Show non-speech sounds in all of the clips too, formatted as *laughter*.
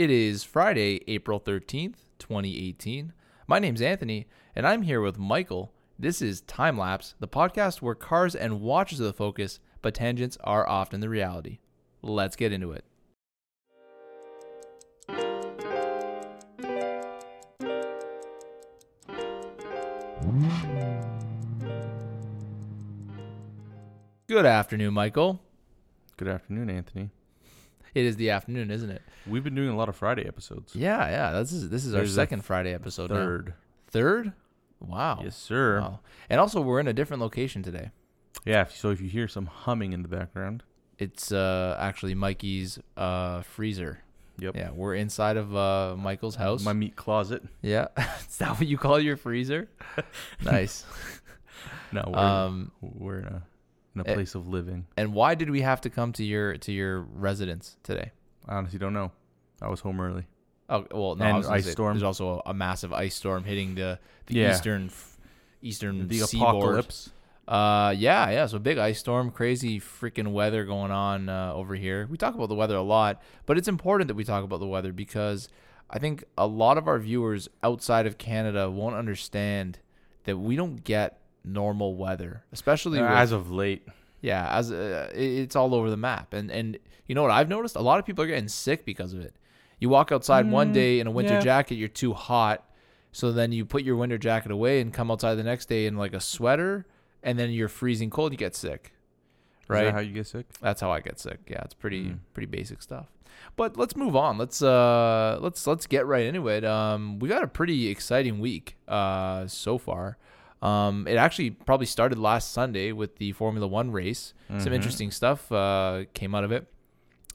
It is Friday, April 13th, 2018. My name's Anthony, and I'm here with Michael. This is Time Lapse, the podcast where cars and watches are the focus, but tangents are often the reality. Let's get into it. Good afternoon, Michael. Good afternoon, Anthony. It is the afternoon, isn't it? We've been doing a lot of Friday episodes. Yeah, yeah. This is this is our There's a second Friday episode. now. Third. Third? Wow. Yes, sir. Wow. And also, we're in a different location today. Yeah, so if you hear some humming in the background, It's uh, actually Mikey's uh, freezer. Yep. Yeah, we're inside of uh, Michael's house. my meat closet. yeah. *laughs* is that what you call your freezer? *laughs* nice. No, we're, Um, we're in a, in a eh, place of living. and why did we have to come to your to your residence today? I honestly don't know. I was home early. Oh well, no, I And was ice say, storm. There's also a, a massive ice storm hitting the the Yeah. eastern eastern The seaboard. apocalypse. Uh, yeah, yeah. So big ice storm, crazy freaking weather going on uh, over here. We talk about the weather a lot, but it's important that we talk about the weather because I think a lot of our viewers outside of Canada won't understand that we don't get normal weather, especially Uh, with, as of late. yeah, as uh, it's all over the map. And and you know what I've noticed? A lot of people are getting sick because of it. You walk outside one Mm, day in a winter yeah. jacket, you're too hot. So then you put your winter jacket away and come outside the next day in like a sweater, and then you're freezing cold. You get sick, Is right? that how you get sick? That's how I get sick. Yeah, it's pretty Mm. pretty basic stuff. But let's move on. Let's uh let's let's get right into it. Um, we got a pretty exciting week uh so far. Um, it actually probably started last Sunday with the Formula One race. Some Mhm. interesting stuff uh came out of it.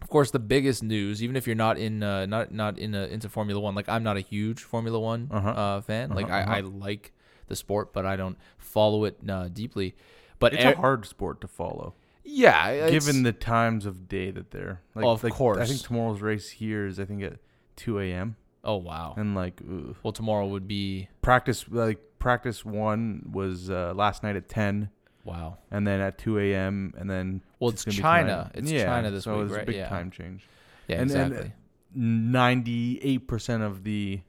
Of course, the biggest news, even if you're not in uh, not not in a, into Formula One, like I'm not a huge Formula One Uh-huh. uh, fan. Like Uh-huh, I, I uh-huh. like the sport, but I don't follow it uh, deeply. But It's a hard sport to follow, yeah, given the times of day that they're. Like, Of like, I think tomorrow's race here is I think at 2 a.m. oh wow. and like ugh. Well, tomorrow would be practice like practice one was uh, last night at 10 wow. and then at 2 a.m. and then Well, it's be China. It's Yeah, China this so week, it's right? a big yeah. time change. Yeah, And then- exactly. 98% of the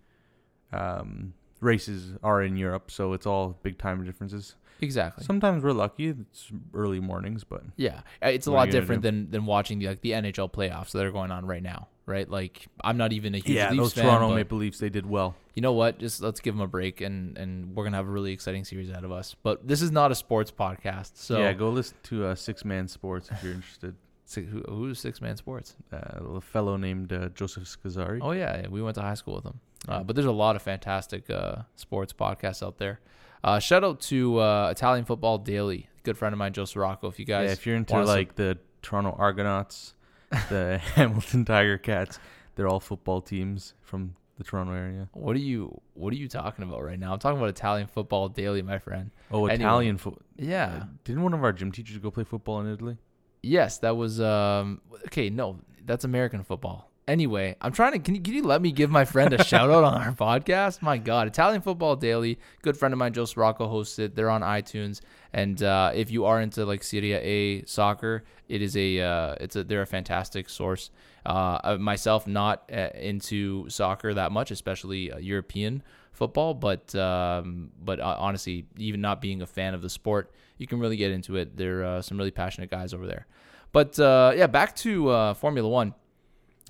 um, races are in Europe, so it's all big time differences. Exactly. Sometimes we're lucky; it's early mornings, but yeah, Uh, it's a lot different than than watching the like the NHL playoffs that are going on right now, right? Like I'm not even a huge yeah, Leafs those fan, Toronto Maple Leafs they did well. you know what? Just let's give them a break, and and we're gonna have a really exciting series ahead of us. But this is not a sports podcast, so yeah, go listen to uh, Six Man Sports if you're interested. Si- who, who's Six Man Sports? Uh, a fellow named uh, Joseph Scazzari. Oh yeah, yeah, we went to high school with him. Uh, but there's a lot of fantastic uh, sports podcasts out there. Uh, shout out to uh, Italian Football Daily, good friend of mine, Joe Sirocco. If you guys, yeah, if you're into like the Toronto Argonauts, *laughs* the *laughs* Hamilton Tiger Cats, they're all football teams from the Toronto area. What are you What are you talking about right now? I'm talking about Italian Football Daily, my friend. Oh, Anyway. Italian football. Yeah. didn't one of our gym teachers go play football in Italy? Yes, that was. Um. Okay, no, that's American football. Anyway, I'm trying to. Can you, can you let me give my friend a shout out on our *laughs* podcast? My God, Italian Football Daily. Good friend of mine, Joe Sirocco, hosts it. They're on iTunes, and uh, if you are into like Serie A soccer, it is a. Uh, it's a. They're a fantastic source. Uh, myself, not uh, into soccer that much, especially uh, European football, but um, but uh, honestly, even not being a fan of the sport, you can really get into it. There are uh, some really passionate guys over there. But uh, yeah, back to uh, Formula One.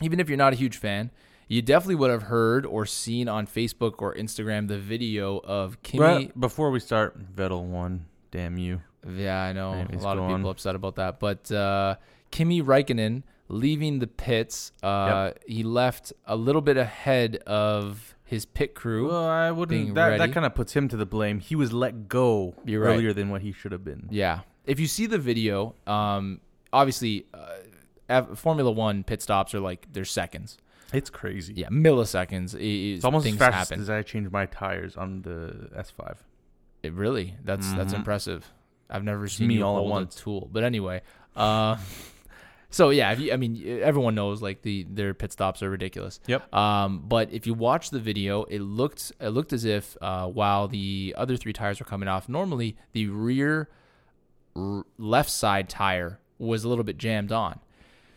Even if you're not a huge fan, you definitely would have heard or seen on Facebook or Instagram the video of Kimi. Well, before we start, Vettel won. Damn you. Yeah, I know Anyways, a lot of people on. upset about that. But uh, Kimi Räikkönen leaving the pits, uh, he left a little bit ahead of his pit crew. Well, I wouldn't. That, ready. that kind of puts him to the blame. He was let go right. earlier than what he should have been. Yeah. If you see the video, um, obviously, uh, Formula One pit stops are like they're seconds. It's crazy. Yeah, milliseconds. It's almost things as fast happen. as I changed my tires on the S5. It really that's that's Mhm. impressive. I've never seen me all at once. tool, but anyway. Uh, *laughs* so yeah, if you, I mean, everyone knows like the their pit stops are ridiculous. Yep. Um, but if you watch the video, it looked it looked as if uh, while the other three tires were coming off, normally the rear r- left side tire was a little bit jammed on.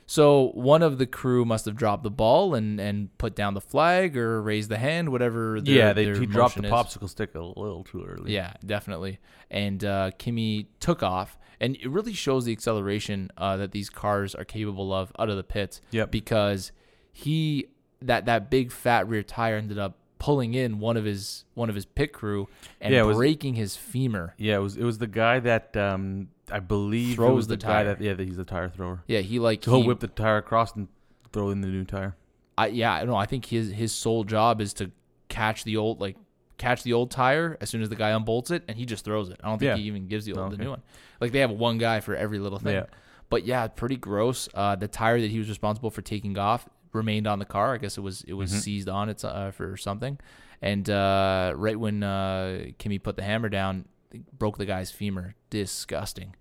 So one of the crew must have dropped the ball and, and put down the flag or raised the hand, whatever. Their, yeah, they he dropped the is. popsicle stick a little too early. Yeah, definitely. And uh, Kimi took off, and it really shows the acceleration uh, that these cars are capable of out of the pits. Yep. Because he that that big fat rear tire ended up pulling in one of his one of his pit crew and Yeah, it was- breaking his femur. Yeah, it was it was the guy that um I believe it Throws was the the, guy tire. that yeah that he's the tire thrower. Yeah, he like So he'll he- whip the tire across and throw in the new tire. I yeah, I don't know. I think his his sole job is to catch the old like catch the old tire as soon as the guy unbolts it, and he just throws it. I don't think Yeah. he even gives the old the new one. Like they have one guy for every little thing. Yeah. But yeah, pretty gross. Uh, the tire that he was responsible for taking off remained on the car. I guess it was it was Mhm. seized on it uh, for something. And uh, right when uh, Kimi put the hammer down, broke the guy's femur. Disgusting.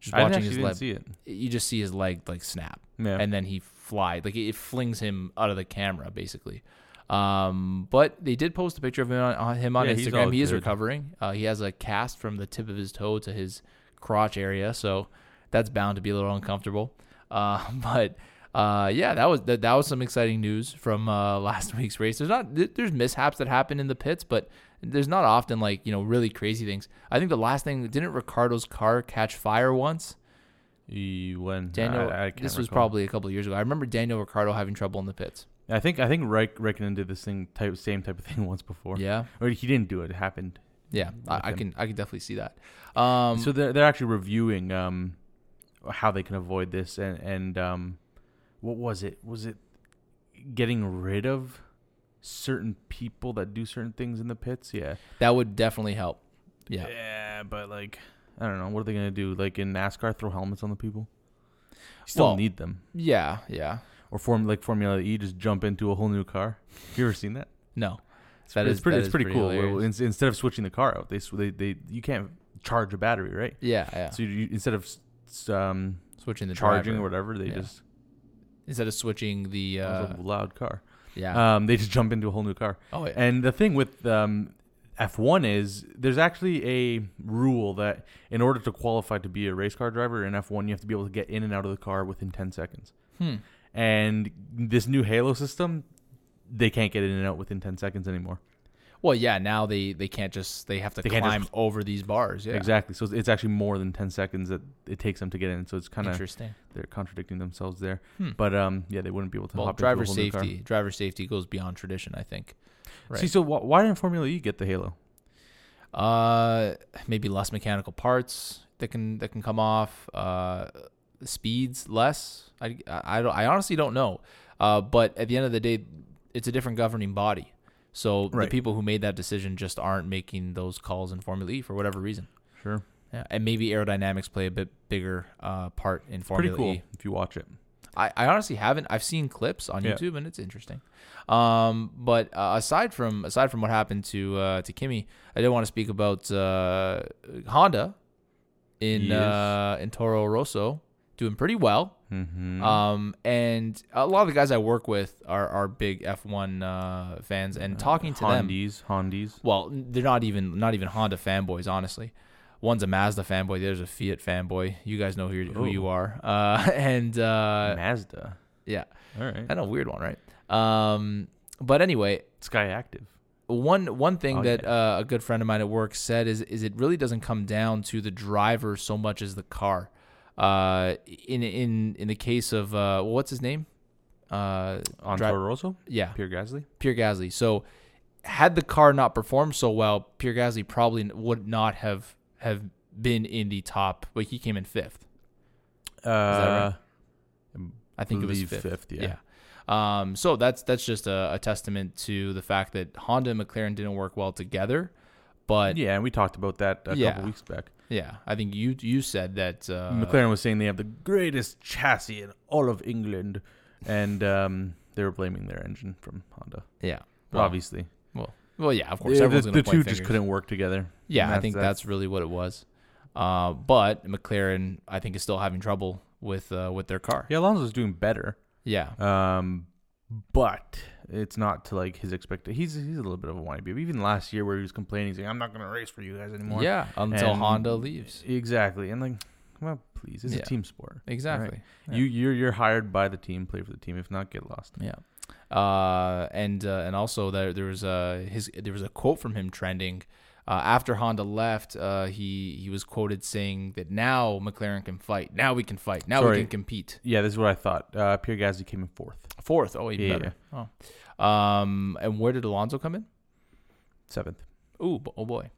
Just I watching his leg, see it. you just see his leg like snap Yeah. and then he flies like it flings him out of the camera basically um but they did post a picture of him on, on him on Yeah, instagram he is good. recovering uh, he has a cast from the tip of his toe to his crotch area so that's bound to be a little uncomfortable uh *laughs* but uh yeah that was that, that was some exciting news from uh *laughs* last week's race there's not there's mishaps that happen in the pits but there's not often like you know really crazy things i think the last thing didn't Ricciardo's car catch fire once He when Daniel, I, I this was probably a couple of years ago. I remember Daniel Ricciardo having trouble in the pits. I think I think Reich, Raikkonen did this thing type same type of thing *laughs* once before. Yeah, Or he didn't do it. It happened. yeah, I, I can I can definitely see that. Um, so they're they're actually reviewing um how they can avoid this and and um what was it? Was it getting rid of certain people that do certain things in the pits? Yeah. that would definitely help. Yeah, Yeah, but like I don't know. What are they gonna do? Like in NASCAR, throw helmets on the people? You still Well, need them. yeah, yeah. Or form like Formula E, just jump into a whole new car. You ever seen that? No, It's, That pretty- is- it's pretty. that It's pretty, pretty cool. Where hilarious. in- instead of switching the car out, they they, they you can't charge a battery, right? yeah, yeah. So you, instead of um, Switching the charging driver. or whatever, they Yeah. just instead of switching the uh, loud car. Yeah. Um, they just jump into a whole new car. oh yeah. And the thing with um, F1 is there's actually a rule that in order to qualify to be a race car driver in F1, you have to be able to get in and out of the car within 10 seconds. hmm. And this new Halo system, they can't get in and out within 10 seconds anymore. Well, yeah. Now they they can't just they have to They climb just- over these bars. Yeah, Exactly. So it's actually more than 10 seconds that it takes them to get in. So it's kind of Interesting. they're contradicting themselves there. Hmm. But um, yeah, they wouldn't be able to Well, hop driver into a whole new car. safety. Driver safety goes beyond tradition. I think. Right. See, so wh- why didn't Formula E get the Halo? Uh, maybe less mechanical parts that can that can come off. Uh, speeds less. I, I, don't, I honestly don't know. Uh, but at the end of the day, it's a different governing body. So the people who made that decision just aren't making those calls in Formula E for whatever reason. Sure. Yeah, and maybe aerodynamics play a bit bigger uh, part in Pretty Formula cool E. if you watch it. I, I honestly haven't. I've seen clips on Yeah. YouTube and it's interesting. Um, but uh, aside from aside from what happened to uh, to Kimi, I did want to speak about uh, Honda in Yes. uh, in Toro Rosso doing pretty well. Mm-hmm. Um, and a lot of the guys I work with are are big F1 uh, fans, and talking to them, Hondies, Hondies. well, they're not even not even Honda fanboys, honestly. One's a Mazda fanboy, there's a Fiat fanboy. You guys know who, you who you are. *laughs* Uh, and uh, Mazda. yeah, All right. I know, weird one, right? Um, but anyway, Skyactiv. one one thing Oh, that yeah. uh, a good friend of mine at work said is is it really doesn't come down to the driver so much as the car. Uh, in in in the case of uh, what's his name? Uh, On Dri- Toro yeah, Pierre Gasly? Pierre Gasly. So, had the car not performed so well, Pierre Gasly probably would not have have been in the top. But he came in fifth. Uh, I think it was fifth. fifth, yeah. yeah. Um, so that's that's just a, a testament to the fact that Honda and McLaren didn't work well together. But yeah, yeah, and we talked about that a Yeah. couple weeks back. I think you you said that uh, McLaren was saying they have the greatest chassis in all of England, and um, they were blaming their engine from Honda. Yeah. Well, obviously, well, yeah, of course. Yeah, the, the two point just couldn't work together. Yeah, I think that's, really what it was. Uh, but McLaren, I think, is still having trouble with uh, with their car. Yeah, Alonso's doing better, Yeah. um, but it's not to like his expected. He's he's a little bit of a whiny baby. Even last year, where he was complaining, saying, "I'm not going to race for you guys anymore." Yeah. Until And- Honda leaves. exactly. And like, well, please, it's Yeah. a team sport. Exactly. Yeah. You you're you're hired by the team, play for the team. If not, get lost. Yeah. Uh, and uh, and also there there was a his there was a quote from him trending. Uh, after Honda left, uh, he he was quoted saying that now McLaren can fight. Now we can fight. Now Sorry. we can compete. Yeah, this is what I thought. Uh, Pierre Gasly came in fourth, Fourth. Oh, even Yeah, better. Oh. Um, and where did Alonso come in? seventh. Ooh, oh boy.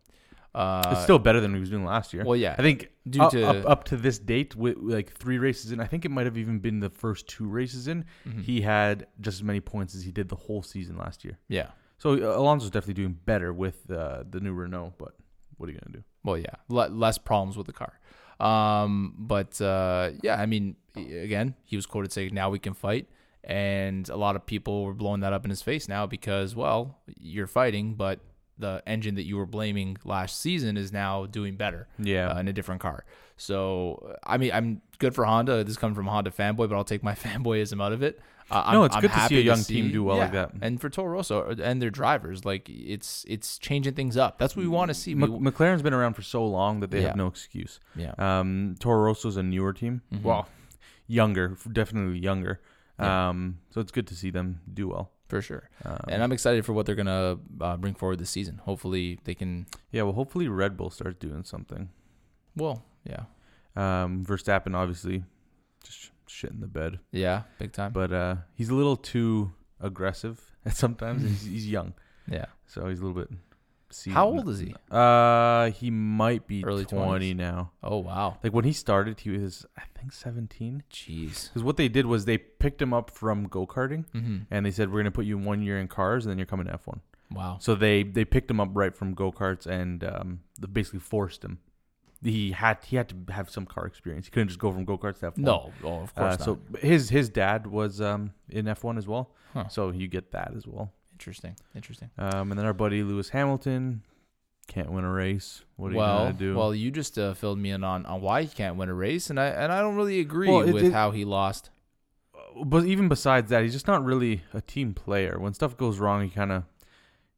Uh, it's still better than he was doing last year. well, yeah. I think due up, to up up to this date, with like three races in, I think it might have even been the first two races in. Mhm. He had just as many points as he did the whole season last year. yeah. So uh, Alonso's definitely doing better with uh, the new Renault. But what are you gonna do? Well, yeah, le- less problems with the car. Um, but uh, yeah, I mean, again, he was quoted saying, "Now we can fight," and a lot of people were blowing that up in his face now because, well, you're fighting, but the engine that you were blaming last season is now doing better Yeah, uh, in a different car. So, I mean, I'm good for Honda. This is coming from a Honda fanboy, but I'll take my *laughs* fanboyism out of it. Uh, I'm, No, it's I'm good to see a young team do well like that. And for Toro Rosso and their drivers, like it's it's changing things up. That's what we want to see. We, McLaren's been around for so long that they Yeah. have no excuse. yeah, Um, Toro Rosso's a newer team. Mhm. Well, younger, definitely younger. Yeah. Um, so it's good to see them do well. for sure. Um, and I'm excited for what they're gonna uh, bring forward this season. Hopefully, they can. yeah, well, hopefully Red Bull starts doing something. Well, yeah, Um, Verstappen obviously just shit in the bed, yeah, big time. but uh, he's a little too aggressive. *laughs* Sometimes *laughs* he's, he's young, yeah, so he's a little bit. How old is he? Uh, he might be Early twenty 20s? now. Oh wow, Like when he started, he was I think seventeen. jeez. Because what they did was they picked him up from go karting, hmm and they said we're gonna put you one year in cars, and then you're coming to F one. Wow. So they they picked him up right from go karts and um, basically forced him. He had he had to have some car experience. He couldn't just go from go karts to F one. No, oh, of course Uh, not. so his his dad was um, in F one as well. Huh. So you get that as well. interesting, interesting. Um, and then our buddy Lewis Hamilton can't win a race. What are you well, gonna do? well, you just uh, filled me in on, on why he can't win a race, and I and I don't really agree Well, it- with it- how he lost. but even besides that, he's just not really a team player. When stuff goes wrong, he kind of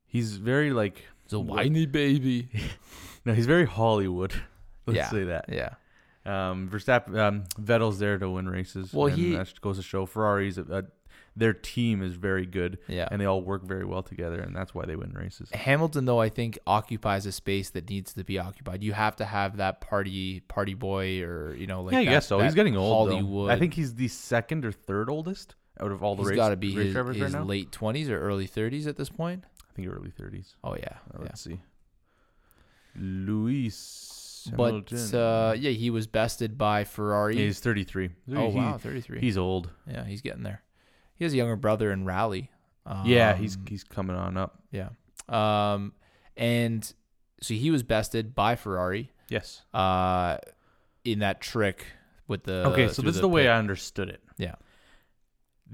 he's very like It's a whiny baby. *laughs* no, he's very Hollywood. *laughs* Let's Yeah. say that. yeah. Um, Verstappen, um, Vettel's there to win races. Well, and he- that goes to show Ferrari's uh, their team is very good, Yeah. and they all work very well together, and that's why they win races. Hamilton, though, I think occupies a space that needs to be occupied. You have to have that party party boy, or you know, like yeah, I that- guess so. He's getting old. though. Hollywood. I think he's the second or third oldest out of all the he's race, got to be his, his right late twenties or early thirties at this point. I think early thirties. Oh yeah, Uh, yeah. Let's see. Lewis But uh, yeah, he was bested by Ferrari. he's thirty-three. oh He- wow, thirty three. he's old. yeah, he's getting there. He has a younger brother in rally. Um, yeah, he's he's coming on up. yeah. Um, and so he was bested by Ferrari. Yes. Uh, in that trick with the Okay, so this is the way. I understood it. Yeah.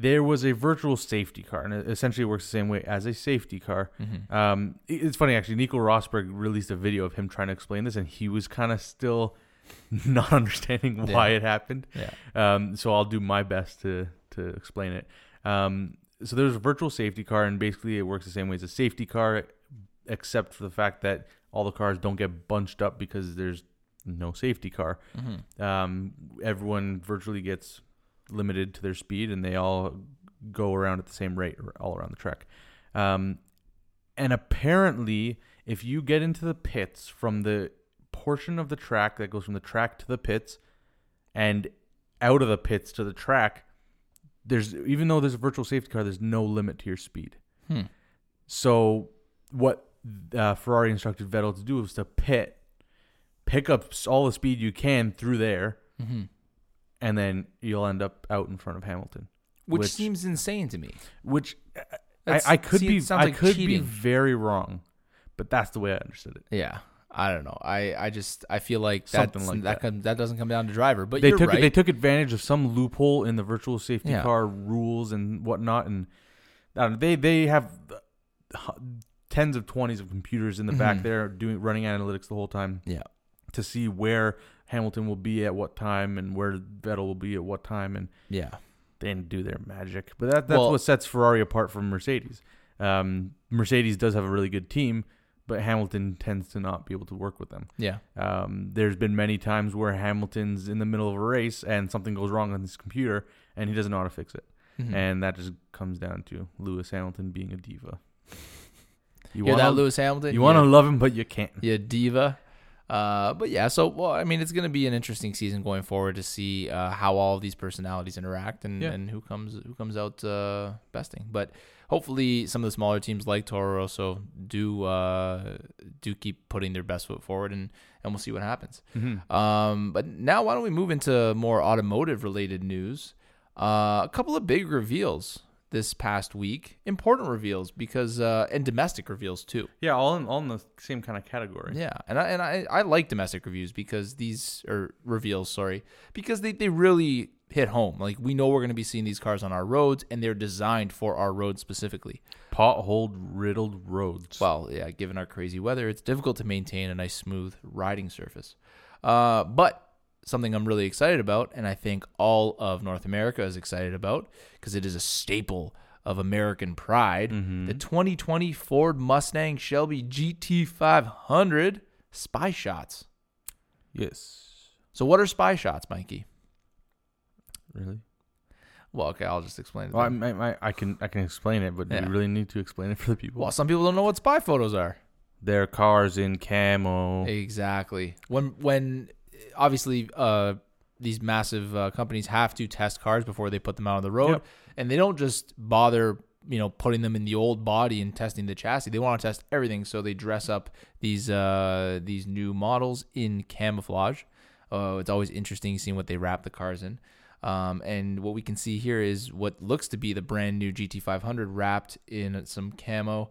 There was a virtual safety car, and it essentially works the same way as a safety car. Mhm. Um, it's funny actually. Nico Rosberg released a video of him trying to explain this, and he was kind of still *laughs* not understanding why Yeah. it happened. Yeah. Um, so I'll do my best to to explain it. Um, so there's a virtual safety car, and basically it works the same way as a safety car, except for the fact that all the cars don't get bunched up because there's no safety car. Mhm. Um, everyone virtually gets limited to their speed, and they all go around at the same rate all around the track. Um, and apparently, if you get into the pits from the portion of the track that goes from the track to the pits, and out of the pits to the track, there's even though there's a virtual safety car, there's no limit to your speed. Hmm. So what uh, Ferrari instructed Vettel to do was to pit, pick up all the speed you can through there, Mhm. And then you'll end up out in front of Hamilton. Which, Which- seems insane to me. Which I, I could see, be I like could be very wrong, but that's the way I understood it. Yeah, I don't know. I, I just I feel like Something like that that. come- that doesn't come down to driver, but they you're took right. they took advantage of some loophole in the virtual safety Yeah. car rules and whatnot, and I don't know, they they have uh, tens of twenties of computers in the back Mhm. there doing running analytics the whole time. Yeah. to see where Hamilton will be at what time and where Vettel will be at what time, and yeah, they didn't do their magic. But that that's Well- what sets Ferrari apart from Mercedes. Um, Mercedes does have a really good team, but Hamilton tends to not be able to work with them. Yeah. Um, there's been many times where Hamilton's in the middle of a race and something goes wrong on his computer and he doesn't know how to fix it, Mhm. and that just comes down to Lewis Hamilton being a diva. You Hear that, Lewis Hamilton? You want to love him, but you can't. Yeah, diva. Uh, but yeah, so well, I mean, it's going to be an interesting season going forward to see uh, how all of these personalities interact and, Yeah. and who comes who comes out uh, besting. But hopefully, some of the smaller teams like Toro Rosso do uh, do keep putting their best foot forward, and and we'll see what happens. Mm-hmm. Um, but now, why don't we move into more automotive related news? Uh, a couple of big reveals this past week, important reveals because uh, and domestic reveals too. Yeah, all in all in the same kind of category. Yeah, and I and I, I like domestic reviews because these or reveals, sorry, because they, they really hit home. Like we know we're going to be seeing these cars on our roads, and they're designed for our roads specifically. Pothole riddled roads. Well, yeah, given our crazy weather, it's difficult to maintain a nice smooth riding surface. Uh, but something I'm really excited about, and I think all of North America is excited about because it is a staple of American pride. Mm-hmm. The 2020 Ford Mustang Shelby GT500 spy shots. yes. So, what are spy shots, Mikey? Really? Well, okay, I'll just explain it. Well, I. I, I can I can explain it, but do Yeah. you really need to explain it for the people? well, some people don't know what spy photos are. Their cars in camo. Exactly. When when obviously uh, these massive uh, companies have to test cars before they put them out on the road, Yep. and they don't just bother you know putting them in the old body and testing the chassis. They want to test everything, so they dress up these uh, these new models in camouflage. Uh, it's always interesting seeing what they wrap the cars in. Um, and what we can see here is what looks to be the brand new GT500 wrapped in some camo,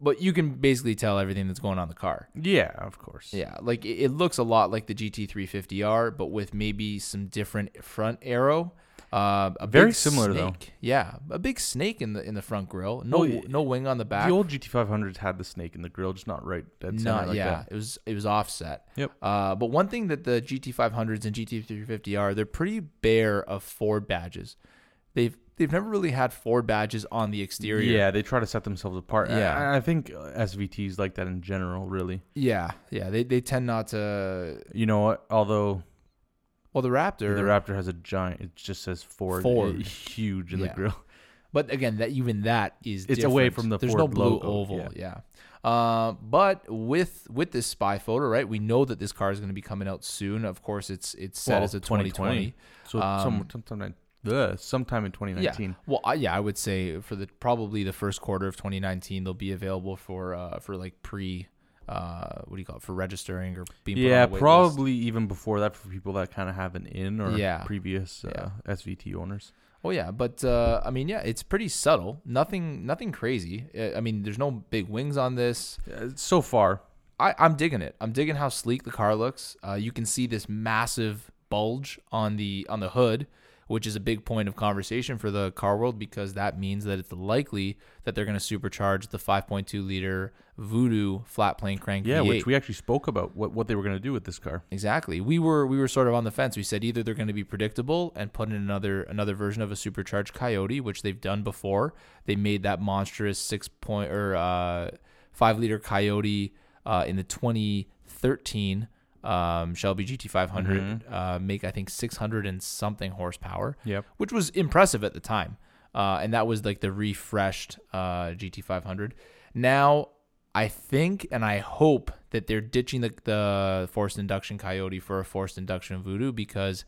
but you can basically tell everything that's going on in the car. Yeah, of course. Yeah, like it, it looks a lot like the GT350R, but with maybe some different front arrow. Uh, a Very big similar, though. snake. Yeah, a big snake in the in the front grill. No, Well, y- no wing on the back. The old GT500s had the snake in the grill, just not right dead Not like yeah, that. it was it was offset. Yep. Uh, but one thing that the GT500s and GT350R, they're pretty bare of Ford badges. They've they've never really had Ford badges on the exterior. Yeah, they try to set themselves apart. Yeah. I, I think SVTs like that in general, really. yeah, yeah. They they tend not to. You know what? Although Well, the Raptor. the Raptor has a giant, it just says Ford, Ford. uh, huge in Yeah. the grill. But again, that even that is It's away from the There's Ford no blue logo, oval, yeah. Uh, but with with this spy photo, right? We know that this car is going to be coming out soon. Of course, it's it's set Well, as a 2020. 2020. So Um, some, sometime, ugh, sometime in 2019. Well, I, yeah, I would say for the probably the first quarter of 2019, they'll be available for uh for like pre uh what do you call it for registering or being put on Yeah, a list. probably even before that for people that kind of have an in or Yeah. previous uh, SVT owners. Oh yeah, but uh, I mean, yeah, it's pretty subtle. Nothing, nothing crazy. I mean, there's no big wings on this. So far, I, I'm digging it. I'm digging how sleek the car looks. Uh, you can see this massive bulge on the on the hood, which is a big point of conversation for the car world because that means that it's likely that they're going to supercharge the 5.2 liter Voodoo flat plane crank yeah, V8. which we actually spoke about what, what they were going to do with this car. Exactly. We were we were sort of on the fence. We said either they're going to be predictable and put in another another version of a supercharged Coyote, which they've done before. They made that monstrous six point or uh, five liter Coyote uh, in the 2013 um, Shelby GT500 Mhm. uh, make I think 600 and something horsepower, Yep. which was impressive at the time. Uh, and that was like the refreshed uh, GT500. Now I think and I hope that they're ditching the, the forced induction Coyote for a forced induction Voodoo because,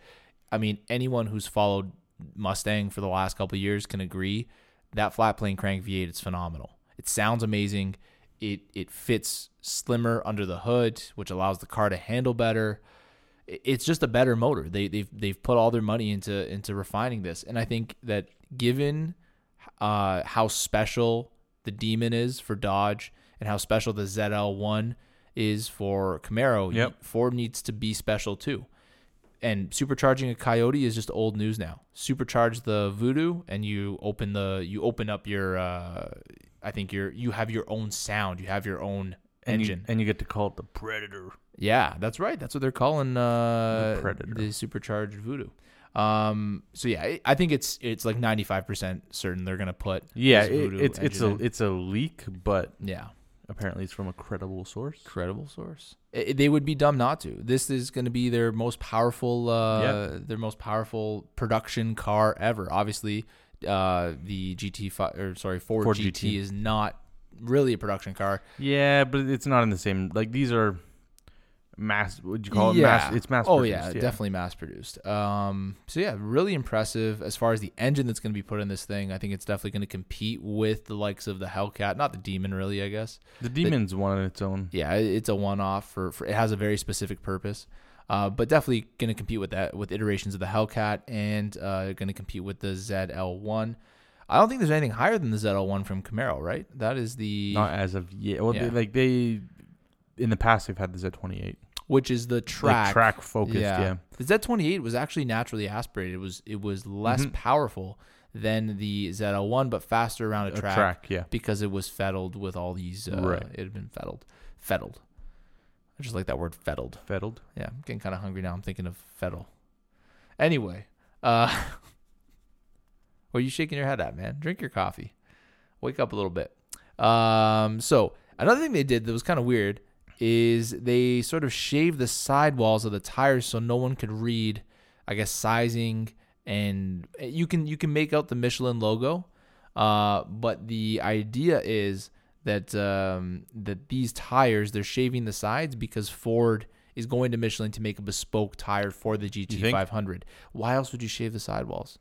I mean, anyone who's followed Mustang for the last couple of years can agree that flat plane crank V8 is phenomenal. It sounds amazing. It it fits slimmer under the hood, which allows the car to handle better. It's just a better motor. They they've they've put all their money into into refining this, and I think that given uh, how special the Demon is for Dodge and how special the ZL1 is for Camaro, Yep. Ford needs to be special too. And supercharging a Coyote is just old news now. Supercharge the Voodoo, and you open the you open up your. Uh, I think you're you have your own sound. You have your own And engine. You, and you get to call it the Predator. Yeah, that's right. That's what they're calling uh, The Predator. the supercharged Voodoo. Um, so yeah, I- think it's it's like ninety five percent certain they're gonna put Yeah, it, it's it's a in. it's a leak, but yeah Apparently, it's from a credible source. Credible source. I- they would be dumb not to. This is going to be their most powerful, uh, Yeah. their most powerful production car ever. Obviously, uh, the GT5 or sorry Ford, Ford GT, GT. is not really a production car. Yeah, but it's not in the same. Like these are mass. Would you call it Yeah. mass? It's mass. Oh produced, yeah, definitely mass produced. Um, so yeah, really impressive as far as the engine that's going to be put in this thing. I think it's definitely going to compete with the likes of the Hellcat, not the Demon, really. I guess. The demon's one on its own. Yeah, it's a one-off for, for it has a very specific purpose. Uh, but definitely going to compete with that with iterations of the Hellcat and uh, going to compete with the ZL1. I don't think there's anything higher than the ZL1 from Camaro, right? That is the Not as of yet. Well, Yeah. they, like they in the past they've had the Z28 which is the track. like track focused. Yeah. The Z28 was actually naturally aspirated. It was it was less Mhm. powerful than the ZL1, but faster around a a track, track. Yeah. because it was fettled with all these. Uh, Right. It had been fettled, fettled. I just like that word, fettled. Fettled. Yeah, I'm getting kind of hungry now. I'm thinking of fettle. Anyway, uh, *laughs* what are you shaking your head at, man? Drink your coffee. Wake up a little bit. Um, so another thing they did that was kind of weird is they sort of shaved the sidewalls of the tires so no one could read, I guess, sizing and you can you can make out the Michelin logo, uh, but the idea is that um, that these tires they're shaving the sides because Ford is going to Michelin to make a bespoke tire for the GT500. Why else would you shave the sidewalls?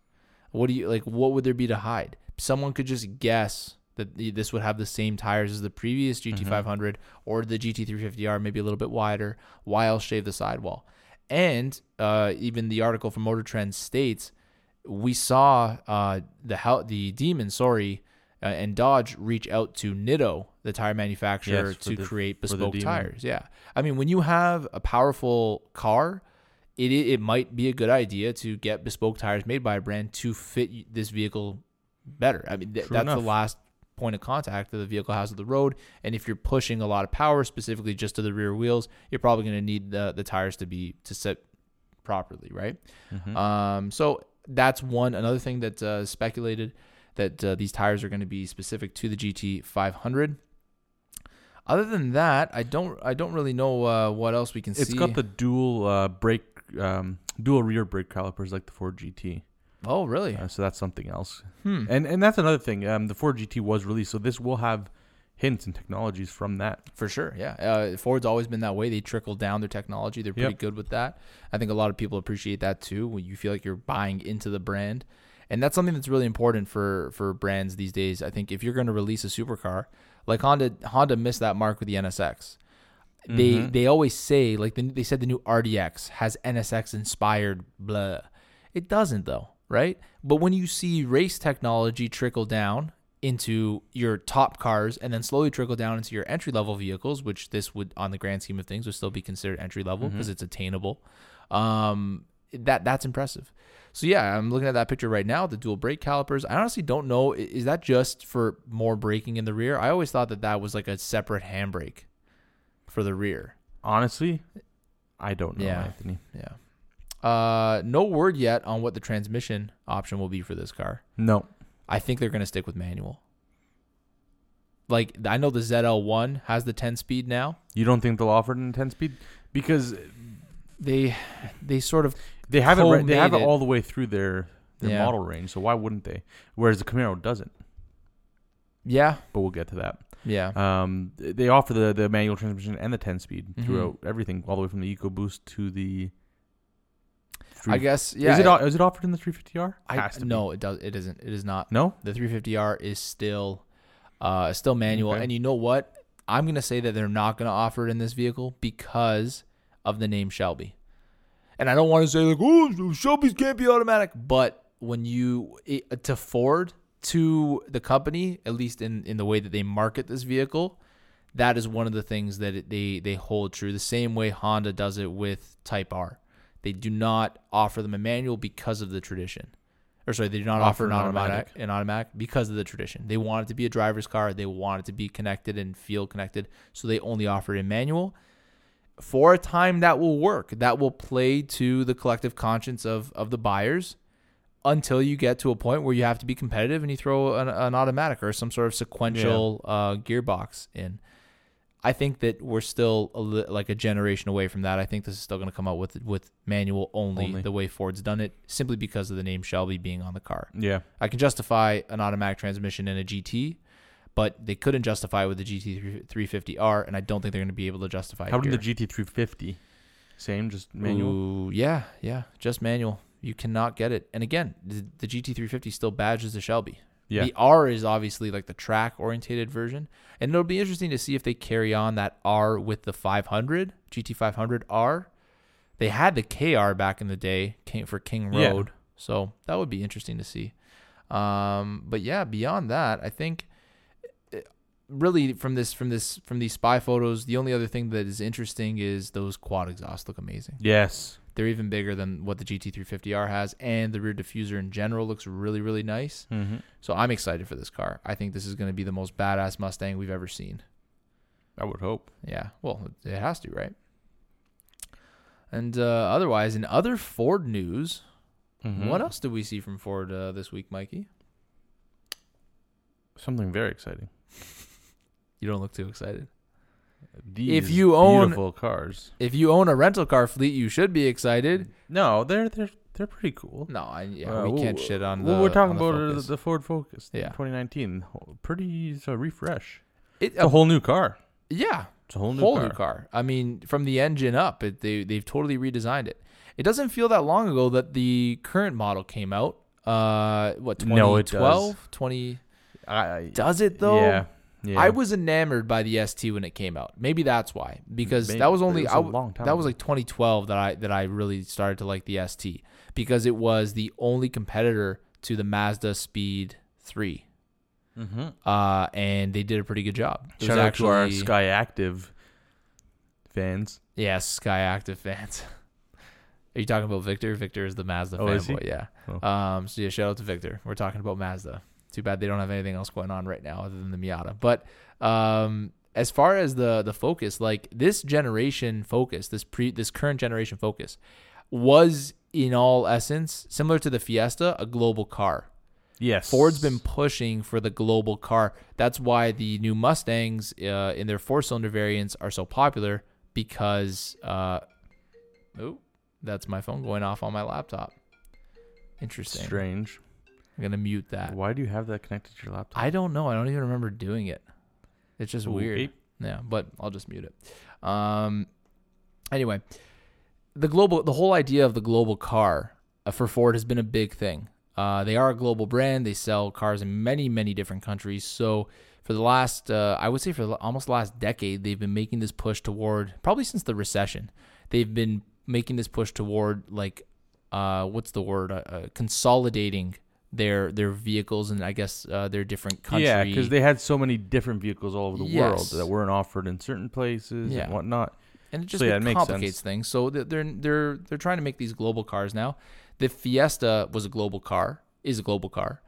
What do you like? What would there be to hide? Someone could just guess that this would have the same tires as the previous GT 500 or the GT 350R, maybe a little bit wider. Why else shave the sidewall? And uh, even the article from Motor Trend states we saw uh, the hel- the Demon, sorry, uh, and Dodge reach out to Nitto, the tire manufacturer, Yes, to the- create bespoke tires. Yeah, I mean, when you have a powerful car, it it might be a good idea to get bespoke tires made by a brand to fit this vehicle better. I mean, th- that's enough. the last point of contact that the vehicle has with the road. And if you're pushing a lot of power, specifically just to the rear wheels, you're probably going to need the the tires to be to sit properly, right? Mhm. Um, so that's one another thing that's uh, speculated that uh, these tires are going to be specific to the GT 500. Other than that, I don't I don't really know uh, what else we can It's see. It's got the dual uh, brake, um, dual rear brake calipers like the Ford GT. oh really? Uh, so that's something else. Hmm. And and that's another thing. Um, the Ford GT was released, so this will have hints and technologies from that. For sure, yeah. Uh, Ford's always been that way. They trickle down their technology. They're pretty Yep. good with that. I think a lot of people appreciate that too. When you feel like you're buying into the brand, and that's something that's really important for for brands these days. I think if you're going to release a supercar, like Honda, Honda missed that mark with the NSX. They Mhm. they always say like the, they said the new RDX has NSX inspired blah. It doesn't though, right? But when you see race technology trickle down into your top cars and then slowly trickle down into your entry level vehicles, which this would on the grand scheme of things would still be considered entry level because it's attainable. Um, that that's impressive. So yeah, I'm looking at that picture right now. The dual brake calipers. I honestly don't know. Is that just for more braking in the rear? I always thought that that was like a separate handbrake for the rear. Honestly, I don't know, Yeah. Anthony. Yeah. Uh, no word yet on what the transmission option will be for this car. No. I think they're going to stick with manual. Like I know the ZL1 has the 10 speed now. You don't think they'll offer it in 10 speed? Because They they sort of they have it right, they have it all the way through their their Yeah. model range, so why wouldn't they? Whereas the Camaro doesn't. yeah, But we'll get to that. yeah. Um, they offer the, the manual transmission and the 10 speed Mhm. throughout everything, all the way from the EcoBoost to the. I guess yeah. is it o- is it offered in the 350R? I, Has to be. no, it does it isn't. It is not. No. The 350R is still uh still manual Okay. and you know what? I'm going to say that they're not going to offer it in this vehicle because of the name Shelby. And I don't want to say like, "Oh, Shelby's can't be automatic," but when you it, to Ford to the company, at least in in the way that they market this vehicle, that is one of the things that it, they they hold true. The same way Honda does it with Type R, they do not offer them a manual because of the tradition, or sorry, they do not offer, Offer an automatic, automatic. an automatic because of the tradition. They want it to be a driver's car. They want it to be connected and feel connected, so they only offer it in manual. For a time, that will work. That will play to the collective conscience of of the buyers until you get to a point where you have to be competitive and you throw an, an automatic or some sort of sequential uh, gearbox in. I think that we're still a li- like a generation away from that. I think this is still going to come out with with manual only, Only. the way Ford's done it, simply because of the name Shelby being on the car. Yeah. I can justify an automatic transmission in a GT, but they couldn't justify it with the GT 350R, and I don't think they're going to be able to justify How it about the GT350? Same, just manual. Ooh, yeah, yeah, just manual. You cannot get it. And again, the, the GT350 still badges the Shelby. Yeah. The R is obviously like the track orientated version. And it'll be interesting to see if they carry on that R with the 500, GT500R. They had the KR back in the day came for King Yeah. Road. So that would be interesting to see. Um, but yeah, beyond that, I think really from this from this from these spy photos, the only other thing that is interesting is those quad exhausts look amazing. yes. They're even bigger than what the GT350R has, and the rear diffuser in general looks really, really nice. Mm-hmm. So I'm excited for this car. I think this is going to be the most badass Mustang we've ever seen. I would hope. Yeah, well, it has to, right? And uh, otherwise, in other Ford news, Mhm. what else did we see from Ford uh, this week, Mikey? Something very exciting. You don't look too excited. These you own- beautiful cars. If you own a rental car fleet, you should be excited. No, they're they're they're pretty cool. No, I, yeah, Uh, we can't shit on the. Well, we're talking the about uh, Focus. the Ford Focus, Yeah. 2019. Pretty it's a refresh. It- It's a whole new car. yeah, It's a whole new whole car. new car. I mean, from the engine up, it, they they've totally redesigned it. It doesn't feel that long ago that the current model came out. Uh, what No, it 2012, 20 I, I- Does it though? Yeah. Yeah. I was enamored by the ST when it came out. Maybe that's why. Because Maybe, that was only was I a w- long time that was like 2012 that I that I really started to like the ST because it was the only competitor to the Mazda Speed 3. Mm-hmm. Uh, and they did a pretty good job. It Shout out to our actually- Sky Active fans. Yeah, Skyactiv fans. *laughs* Are you talking about Victor? Victor is the Mazda Oh, fanboy. Yeah. Oh. Um. So yeah, shout out to Victor. We're talking about Mazda. Too bad they don't have anything else going on right now other than the Miata. But um, as far as the the Focus, like this generation Focus, this pre this current generation Focus, was in all essence similar to the Fiesta, a global car. Yes. Ford's been pushing for the global car. That's why the new Mustangs uh, in their four cylinder variants are so popular because, uh, oh, that's my phone going off on my laptop. Interesting. strange. I'm going to mute that. Why do you have that connected to your laptop? I don't know. I don't even remember doing it. It's just weird. Okay. Yeah, but I'll just mute it. Um, anyway, the global, the whole idea of the global car uh, for Ford has been a big thing. Uh, they are a global brand. They sell cars in many, many different countries. So for the last, uh, I would say for the, almost the last decade, they've been making this push toward, probably since the recession, they've been making this push toward like, uh, what's the word? Uh, uh, consolidating their their vehicles and I guess uh, their different country. Yeah, because they had so many different vehicles all over the world that weren't offered in certain places Yeah. and whatnot. and it just So, yeah, it complicates things. So they're they're they're trying to make these global cars now. The Fiesta was a global car, is a global car.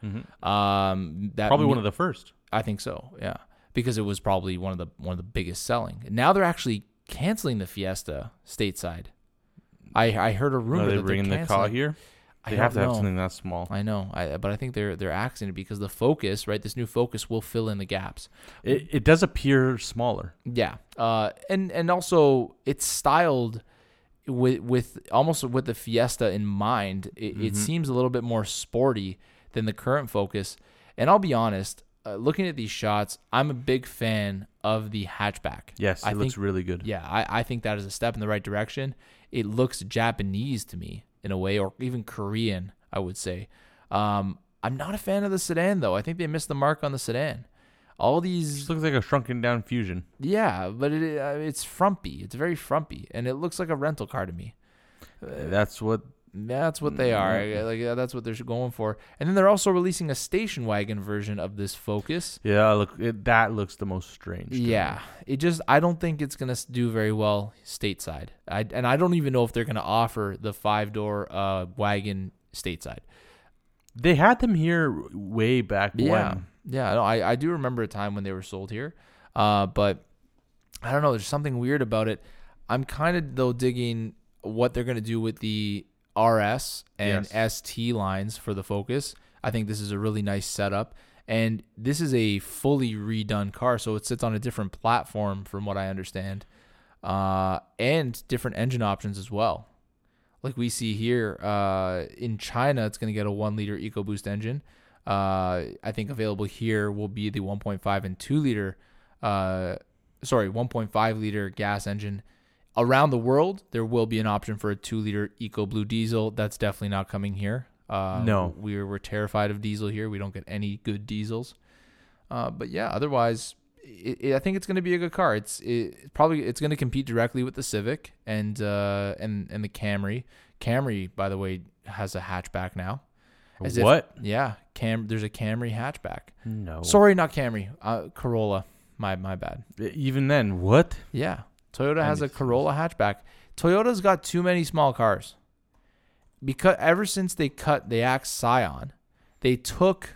Um, that Probably one of the first. I think so, yeah, because it was probably one of the one of the biggest selling. Now they're actually canceling the Fiesta stateside. I I heard a rumor Are they that bringing the car here? I They have to don't have something that small. I know, I but I think they're they're axing it because the Focus, right? This new Focus will fill in the gaps. It, it does appear smaller. Yeah, uh, and and also it's styled with with almost with the Fiesta in mind. It, it Mhm. seems a little bit more sporty than the current Focus. And I'll be honest, uh, looking at these shots, I'm a big fan of the hatchback. Yes, it I looks think- really good. Yeah, I, I think that is a step in the right direction. It looks Japanese to me in a way, or even Korean, I would say. Um, I'm not a fan of the sedan though. I think they missed the mark on the sedan. All these just looks like a shrunken down fusion. yeah, but it uh, it's frumpy. It's very frumpy, and it looks like a rental car to me. That's what. That's what they are. Mm. Like yeah, that's what they're going for. And then they're also releasing a station wagon version of this Focus. Yeah, look. It, that looks the most strange. to me. Yeah, it just I don't think it's gonna do very well stateside. I and I don't even know if they're gonna offer the five door uh, wagon stateside. they had them here way back Yeah, when. yeah. No, I I do remember a time when they were sold here, uh, but I don't know. There's something weird about it. I'm kind of though digging what they're gonna do with the RS and Yes. ST lines for the Focus. I think this is a really nice setup. And this is a fully redone car, so it sits on a different platform, from what I understand, uh, and different engine options as well. Like we see here uh, in China, it's going to get a one liter EcoBoost engine. Uh, I think available here will be the 1.5 and 2 liter, uh, sorry, 1.5 liter gas engine. Around the world, there will be an option for a 2 liter EcoBlue diesel. That's definitely not coming here. Uh, No. we're we're terrified of diesel here. We don't get any good diesels. Uh, but yeah, otherwise, it, it, I think it's going to be a good car. It's it, probably it's going to compete directly with the Civic and uh, and and the Camry. Camry, by the way, has a hatchback now. As if- what? Yeah, Cam. There's a Camry hatchback. no. Sorry, not Camry. Uh, Corolla. My my bad. Even then, what? Yeah, Toyota has a Corolla hatchback. Toyota's got too many small cars. Because ever since they cut the Axe Scion, they took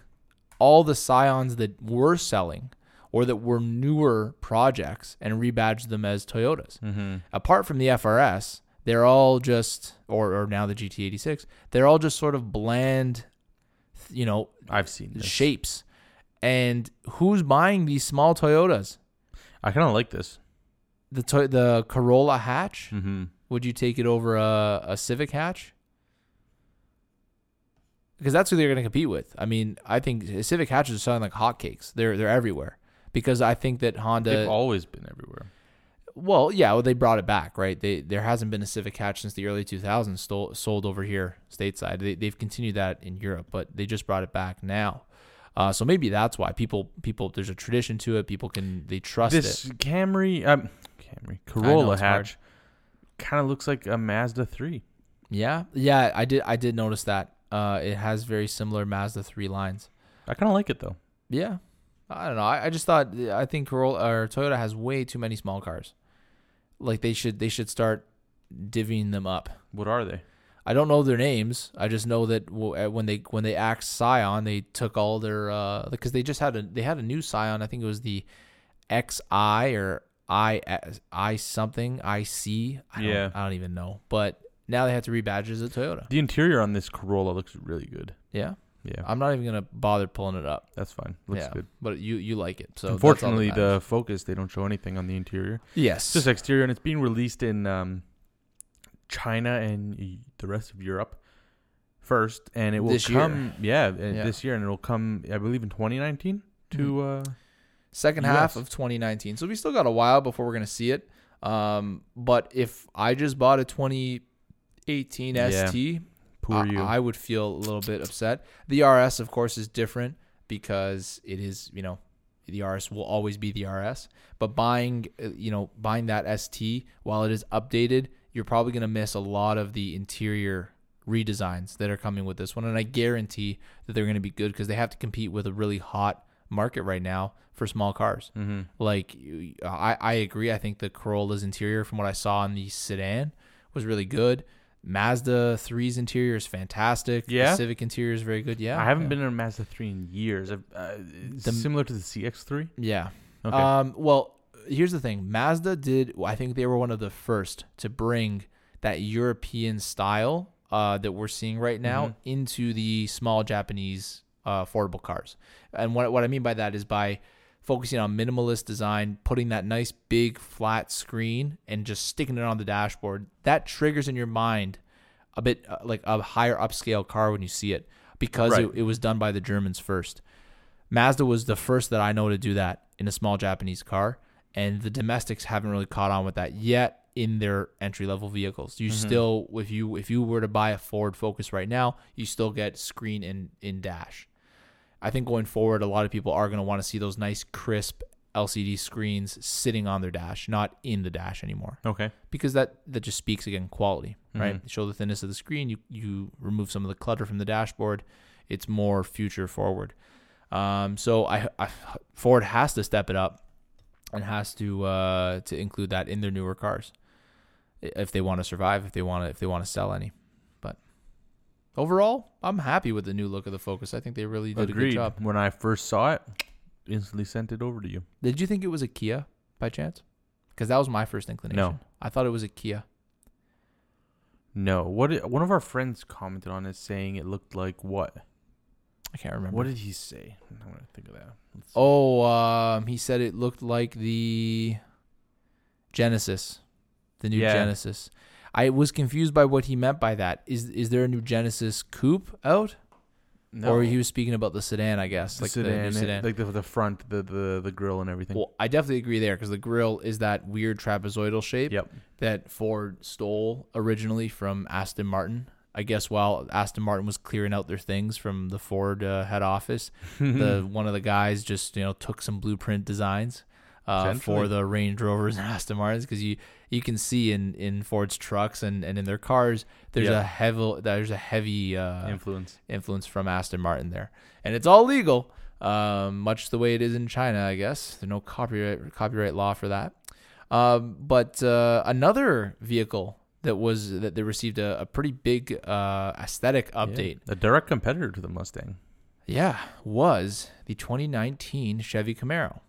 all the Scions that were selling or that were newer projects and rebadged them as Toyotas. Mm-hmm. Apart from the FRS, they're all just or or now the GT86, they're all just sort of bland you know, I've seen this. shapes. And who's buying these small Toyotas? I kind of like this. The to- the Corolla hatch? Mm-hmm. Would you take it over a, a Civic hatch? Because that's who they're going to compete with. I mean, I think Civic hatches are selling like hotcakes. They're they're everywhere. Because I think that Honda. They've always been everywhere. well, yeah, well, they brought it back, right? They there hasn't been a Civic hatch since the early 2000s stole, sold over here stateside. They, they've continued that in Europe, but they just brought it back now. Uh, so maybe that's why people people there's a tradition to it. People can they trust this it. Camry, um, Camry Corolla hatch, kind of looks like a Mazda three. Yeah, yeah, I did I did notice that. Uh, it has very similar Mazda three lines. I kind of like it though. Yeah, I don't know. I, I just thought I think Corolla or Toyota has way too many small cars. Like they should they should start divvying them up. What are they? I don't know their names. I just know that when they when they axed Scion, they took all their uh because they just had a they had a new Scion. I think it was the XI or I I something IC. I don't, Yeah. I don't even know. But now they have to rebadge it as a Toyota. The interior on this Corolla looks really good. Yeah, Yeah, I'm not even gonna bother pulling it up. that's fine. Looks yeah, good. but you you like it. So Unfortunately, the Focus they don't show anything on the interior. yes, It's just exterior, and it's being released in um, China and the rest of Europe first, and it will This year. come. Yeah, uh, Yeah. this year, and it'll come. I believe in 2019 to. Uh, second half of 2019. So we still got a while before we're gonna see it. Um, but if I just bought a 2018 Yeah. ST, poor I, you. I would feel a little bit upset. The RS, of course, is different because it is, you know, the RS will always be the RS. But buying, uh, you know, buying that ST while it is updated, you're probably gonna miss a lot of the interior redesigns that are coming with this one. And I guarantee that they're gonna be good because they have to compete with a really hot market right now for small cars. mm-hmm. Like I, I agree. I think the Corolla's interior, from what I saw in the sedan, was really good. Mazda 3's interior is fantastic. Yeah? The Civic interior is very good. Yeah. I haven't yeah. been in a Mazda 3 in years. I've, uh, The- similar to the CX3. Yeah. Okay. Um. Well, here's the thing. Mazda did. I think they were one of the first to bring that European style uh, that we're seeing right now Mhm. into the small Japanese uh, affordable cars. And what what I mean by that is by focusing on minimalist design, putting that nice big flat screen and just sticking it on the dashboard. That triggers in your mind a bit uh, like a higher upscale car when you see it because Right. it, it was done by the Germans first. Mazda was the first that I know to do that in a small Japanese car, and the domestics haven't really caught on with that yet in their entry level vehicles. You Mhm. still, if you if you were to buy a Ford Focus right now, you still get screen in in dash. I think going forward, a lot of people are going to want to see those nice crisp LCD screens sitting on their dash, not in the dash anymore, Okay. because that that just speaks again quality, right? Mhm. Show the thinness of the screen. You you remove some of the clutter from the dashboard. It's more future forward. Um, so I, I Ford has to step it up and has to uh, to include that in their newer cars if they want to survive, if they want to if they want to sell any. Overall, I'm happy with the new look of the Focus. I think they really did a Agreed. good job. When I first saw it, instantly sent it over to you. Did you think it was a Kia by chance? Because that was my first inclination. No. I thought it was a Kia. No. What? i- one of our friends commented on it saying it looked like what? I can't remember. What did he say? I'm gonna think of that. Let's. Oh, um, he said it looked like the Genesis, the new Yeah. Genesis. I was confused by what he meant by that. Is is there a new Genesis coupe out, no. or he was speaking about the sedan? I guess the like sedan, the sedan. like the the front, the the the grill and everything. well, I definitely agree there because the grill is that weird trapezoidal shape yep. that Ford stole originally from Aston Martin. I guess while Aston Martin was clearing out their things from the Ford uh, head office, *laughs* the one of the guys just you know took some blueprint designs uh, for the Range Rovers and *laughs* Aston Martins because you you can see in in Ford's trucks and, and in their cars there's Yeah. a heavy there's a heavy uh, Influence. influence from Aston Martin there, and it's all legal, um, much the way it is in China, I guess. There's no copyright copyright law for that. Um, but uh, another vehicle that was that they received a, a pretty big uh, aesthetic update, A direct competitor to the Mustang. yeah. was the 2019 Chevy Camaro.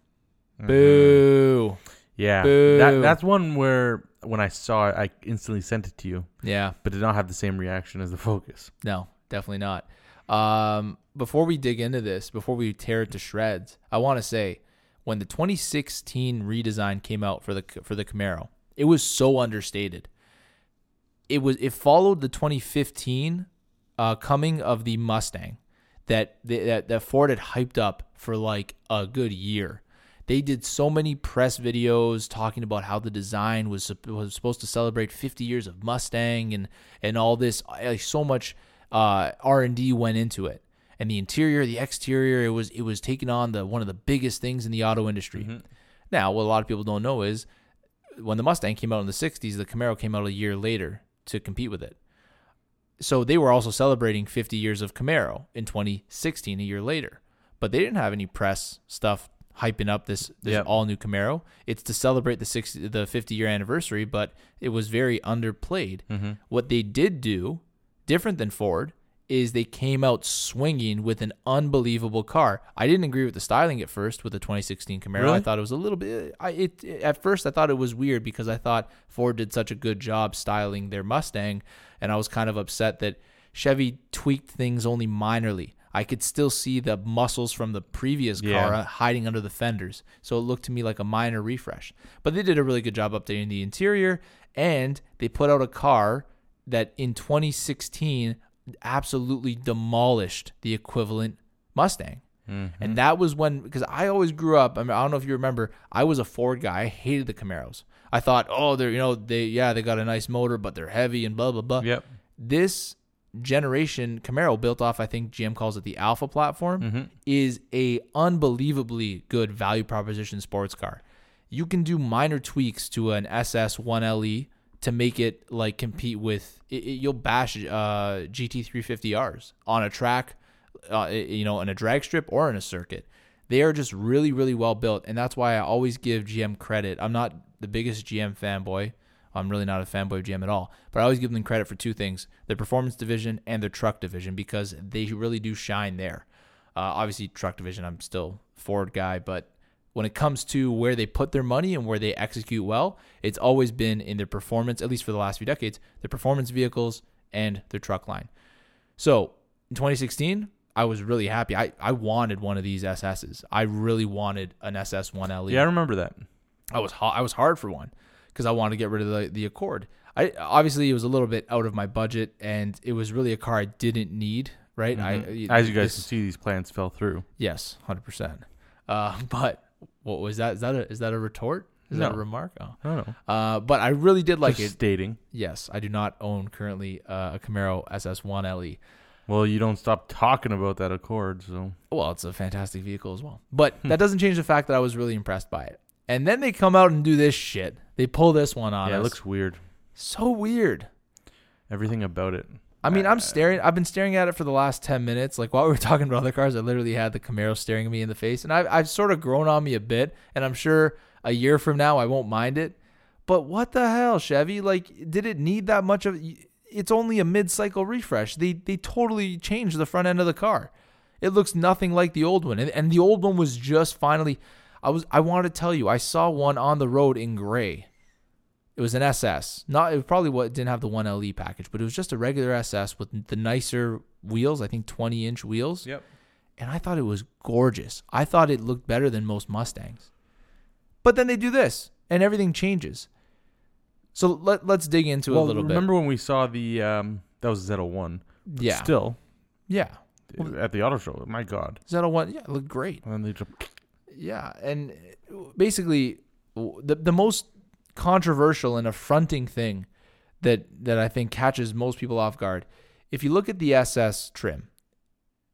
Mhm. Boo! Yeah. That that's one where when I saw it, I instantly sent it to you, Yeah, but did not have the same reaction as the Focus. No, definitely not. Um, before we dig into this, before we tear it to shreds, I want to say when the 2016 redesign came out for the for the Camaro, it was so understated. It was it followed the 2015 uh, coming of They did so many press videos talking about how the design was was supposed to celebrate 50 years of Mustang and and all this. Like so much uh, R and D went into it, and the interior, the exterior, it was it was taking on the one of the biggest things in the auto industry. Now, what a lot of people don't know is when the Mustang came out in the 60s, the Camaro came out a year later to compete with it. So they were also celebrating 50 years of Camaro in 2016, a year later. But they didn't have any press stuff hyping up this, this Yep. all new Camaro. It's to celebrate the 60, the 50 year anniversary, but it was very underplayed. Mm-hmm. What they did do, different than Ford, is they came out swinging with an unbelievable car. I didn't agree with the styling at first with the 2016 Camaro. I thought it was a little bit. I it at first I thought it was weird because I thought Ford did such a good job styling their Mustang, and I was kind of upset that Chevy tweaked things only minorly. I could still see the muscles from the previous car Yeah. hiding under the fenders, so it looked to me like a minor refresh. But they did a really good job updating the interior, and they put out a car that in 2016 absolutely demolished the equivalent Mustang. Mm-hmm. And that was when, because I always grew up. I mean, I don't know if you remember, I was a Ford guy. I hated the Camaros. I thought, oh, they're, you know, they, yeah, they got a nice motor, but they're heavy and blah, blah, blah. Yep. This generation Camaro built off, I think GM calls it the Alpha platform, Mm-hmm. is a unbelievably good value proposition sports car. You can do minor tweaks to an SS 1LE E to make it like compete with. It, it- you'll bash uh, GT350Rs on a track, uh, you know, in a drag strip or in a circuit. They are just really, really well built, and that's why I always give GM credit. I'm not the biggest GM fanboy. I'm really not a fanboy of GM at all, but I always give them credit for two things: their performance division and their truck division, because they really do shine there. Uh, obviously, truck division, I'm still Ford guy, but when it comes to where they put their money and where they execute well, it's always been in their performance, at least for the last few decades, their performance vehicles and their truck line. So in 2016, I was really happy. I, I wanted one of these SSs. I really wanted an SS 1LE. Yeah, I remember that. I was ha- I was hard for one because I wanted to get rid of the the Accord. I obviously it was a little bit out of my budget, and it was really a car I didn't need. Right? I Mhm. As you guys this- can see, these plans fell through. Yes, hundred percent. Uh, *laughs* but what was that? Is that a is that a retort? Is that a remark? Oh. I don't know. Uh, but I really did like Just it. stating. Yes, I do not own currently uh, a Camaro SS1 LE. Well, you don't stop talking about that Accord, so Well, it's a fantastic vehicle as well. But that *laughs* doesn't change the fact that I was really impressed by it. And then they come out and do this shit. They pull this one on yeah, us. it looks weird. so weird. Everything about it. I mean, I'm staring. I've been staring at it for the last ten minutes. Like while we were *laughs* talking about other cars, I literally had the Camaro staring me in the face, and I've I've sort of grown on me a bit. And I'm sure a year from now I won't mind it. But what the hell, Chevy? Like, did it need that much of? It's only a mid-cycle refresh. They they totally changed the front end of the car. It looks nothing like the old one, and, and the old one was just finally. I was I wanted to tell you I saw one on the road in gray. It was an SS. Not it probably what didn't have the one LE package, but it was just a regular SS with the nicer wheels. I think 20 inch wheels. Yep. and I thought it was gorgeous. I thought it looked better than most Mustangs. But then they do this, and everything changes. So let let's dig into it a little bit. remember when we saw the um, that was Z01. Yeah, Still yeah. at the auto show. My God. Zeta one, yeah, it looked great. And then they just, Yeah, and basically, the the most controversial and affronting thing that that I think catches most people off guard. If you look at the SS trim,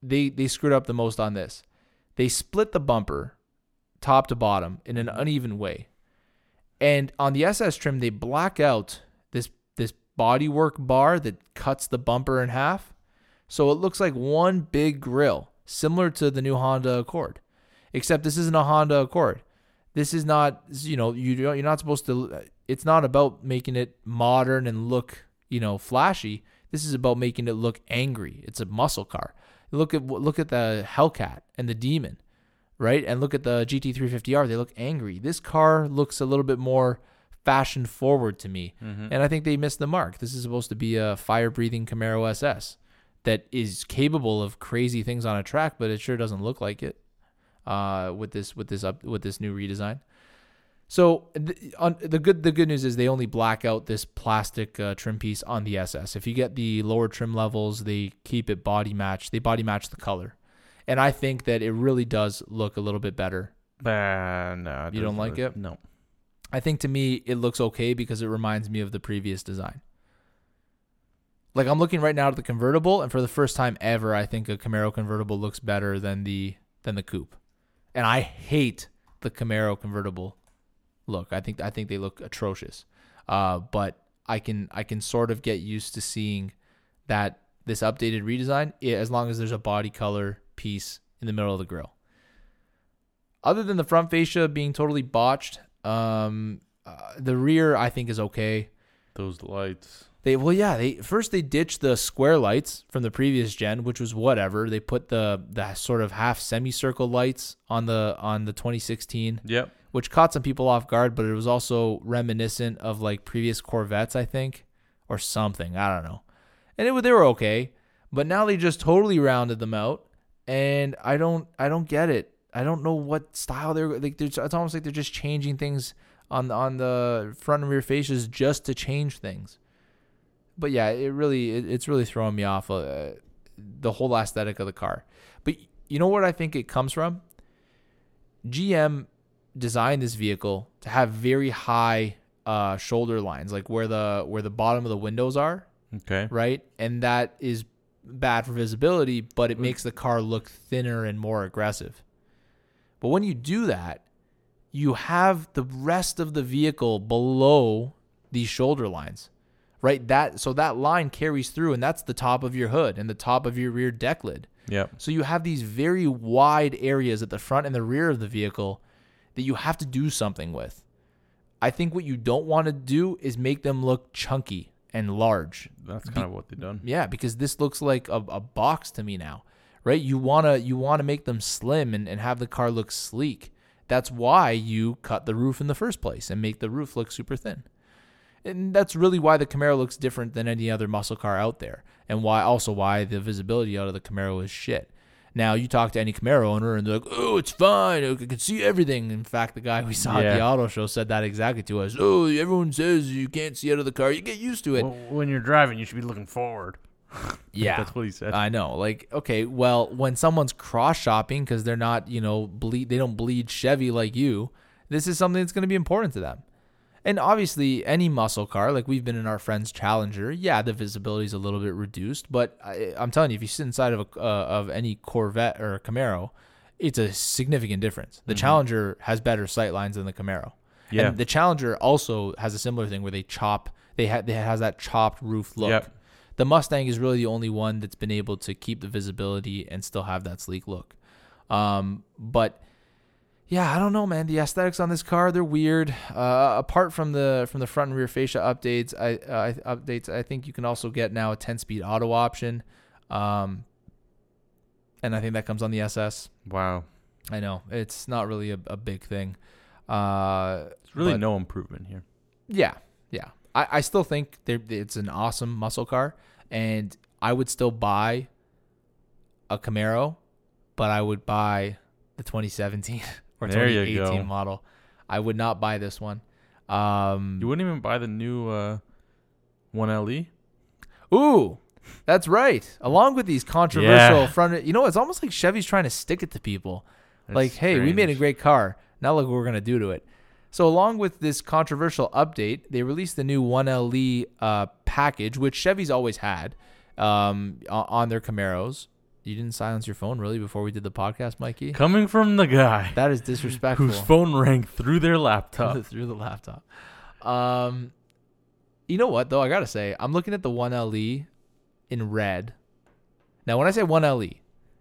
they they screwed up the most on this. They split the bumper top to bottom in an mm-hmm. uneven way. And on the SS trim, they black out this this bodywork bar that cuts the bumper in half. So it looks like one big grill, similar to the new Honda Accord. Except this isn't a Honda Accord. This is not, you know, you don't- you're not supposed to. It's not about making it modern and look, you know, flashy. This is about making it look angry. It's a muscle car. Look at look at the Hellcat and the Demon, right? And look at the GT350R. They look angry. This car looks a little bit more fashion forward to me, mm-hmm. and I think they missed the mark. This is supposed to be a fire breathing Camaro SS that is capable of crazy things on a track, but it sure doesn't look like it uh, with this with this up with this new redesign. So th- on, the good the good news is they only black out this plastic uh, trim piece on the SS. If you get the lower trim levels, they keep it body match. They body match the color, and I think that it really does look a little bit better. uh, no. You don't like it? No. I think to me it looks okay because it reminds me of the previous design. Like I'm looking right now at the convertible, and for the first time ever, I think a Camaro convertible looks better than the than the coupe. And I hate the Camaro convertible look. I think I think they look atrocious. Uh, but I can I can sort of get used to seeing that this updated redesign as long as there's a body color piece in the middle of the grill. Other than the front fascia being totally botched, um, uh, the rear I think is okay. Those lights. They well, yeah. They first they ditched the square lights from the previous gen, which was whatever. They put the the sort of half semicircle lights on the on the 2016, Yep. which caught some people off guard. But it was also reminiscent of like previous Corvettes, I think, or something. I don't know. And it they were okay, but now they just totally rounded them out, and I don't I don't get it. I don't know what style they're like. They're, it's almost like they're just changing things on on the front and rear faces just to change things but yeah, it really it, it's really throwing me off uh, the whole aesthetic of the car. But you know what I think it comes from? GM designed this vehicle to have very high uh, shoulder lines, like where the where the bottom of the windows are, Okay. right? And that is bad for visibility, but it makes the car look thinner and more aggressive. But when you do that, you have the rest of the vehicle below these shoulder lines. Right? That so that line carries through and that's the top of your hood and the top of your rear deck lid. Yep. So you have these very wide areas at the front and the rear of the vehicle that you have to do something with. I think what you don't want to do is make them look chunky and large. That's kind of what they've done. Yeah, because this looks like a, a box to me now, right? You wanna you wanna make them slim and, and have the car look sleek. That's why you cut the roof in the first place and make the roof look super thin. And that's really why the Camaro looks different than any other muscle car out there, and why also why the visibility out of the Camaro is shit. Now you talk to any Camaro owner and they're like, "Oh, it's fine. I can see everything." In fact, the guy we saw at the auto show said that exactly to us. Oh, everyone says you can't see out of the car. You get used to it. Well, when you're driving, you should be looking forward. *laughs* yeah, That's what he said. I know. Like, okay, well, when someone's cross shopping because they're not, you know, bleed, they don't bleed Chevy like you. This is something that's going to be important to them. And obviously, any muscle car, like we've been in our friend's Challenger, yeah, the visibility is a little bit reduced. But I, I'm telling you, if you sit inside of a uh, of any Corvette or Camaro, it's a significant difference. The Challenger has better sight lines than the Camaro. Yeah. And the Challenger also has a similar thing where they chop. They ha- they has that chopped roof look. Yep. The Mustang is really the only one that's been able to keep the visibility and still have that sleek look. Um, but yeah, I don't know, man. The aesthetics on this car they're weird. Uh, apart from the from the front and rear fascia updates, I uh, updates, I think you can also get now a 10-speed auto option, um, and I think that comes on the SS. wow. I know it's not really a, a big thing. Uh, There's really no improvement here. yeah, yeah. I, I still think it's an awesome muscle car, and I would still buy a Camaro, but I would buy the 2017 *laughs* or There you 2018 go. model. I would not buy this one. Um, You wouldn't even buy the new uh, one LE. Ooh, that's right. Along with these controversial Yeah. front, you know, it's almost like Chevy's trying to stick it to people. like, That's hey, we made a great car. Now look what we're gonna do to it. So, along with this controversial update, they released the new 1LE uh, package, which Chevy's always had um, on their Camaros. You didn't silence your phone really before we did the podcast, Mikey. coming from the guy That is disrespectful. whose phone rang through their laptop. *laughs* through the laptop. Um, you know what though? I gotta say, I'm looking at the one LE in red. Now, when I say one LE,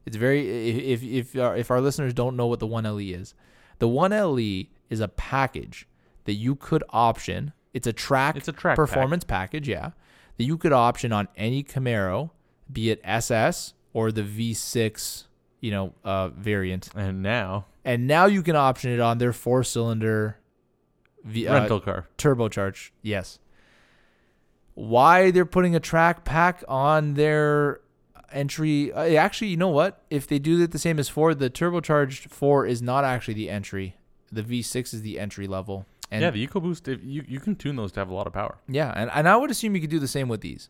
it's very if if if our, if our listeners don't know what the one LE is, the one LE is a package that you could option. It's a track, It's a track performance package, yeah, that you could option on any Camaro, be it SS or the V6, you know, uh, variant And now and now you can option it on their four cylinder v- uh, rental car. turbocharged. Yes. Why they're putting a track pack on their entry? Uh, actually, you know what? If they do it the same as Ford, the turbocharged four is not actually the entry. The V6 is the entry level. And yeah, the EcoBoost. If you you can tune those to have a lot of power, yeah, and, and I would assume you could do the same with these.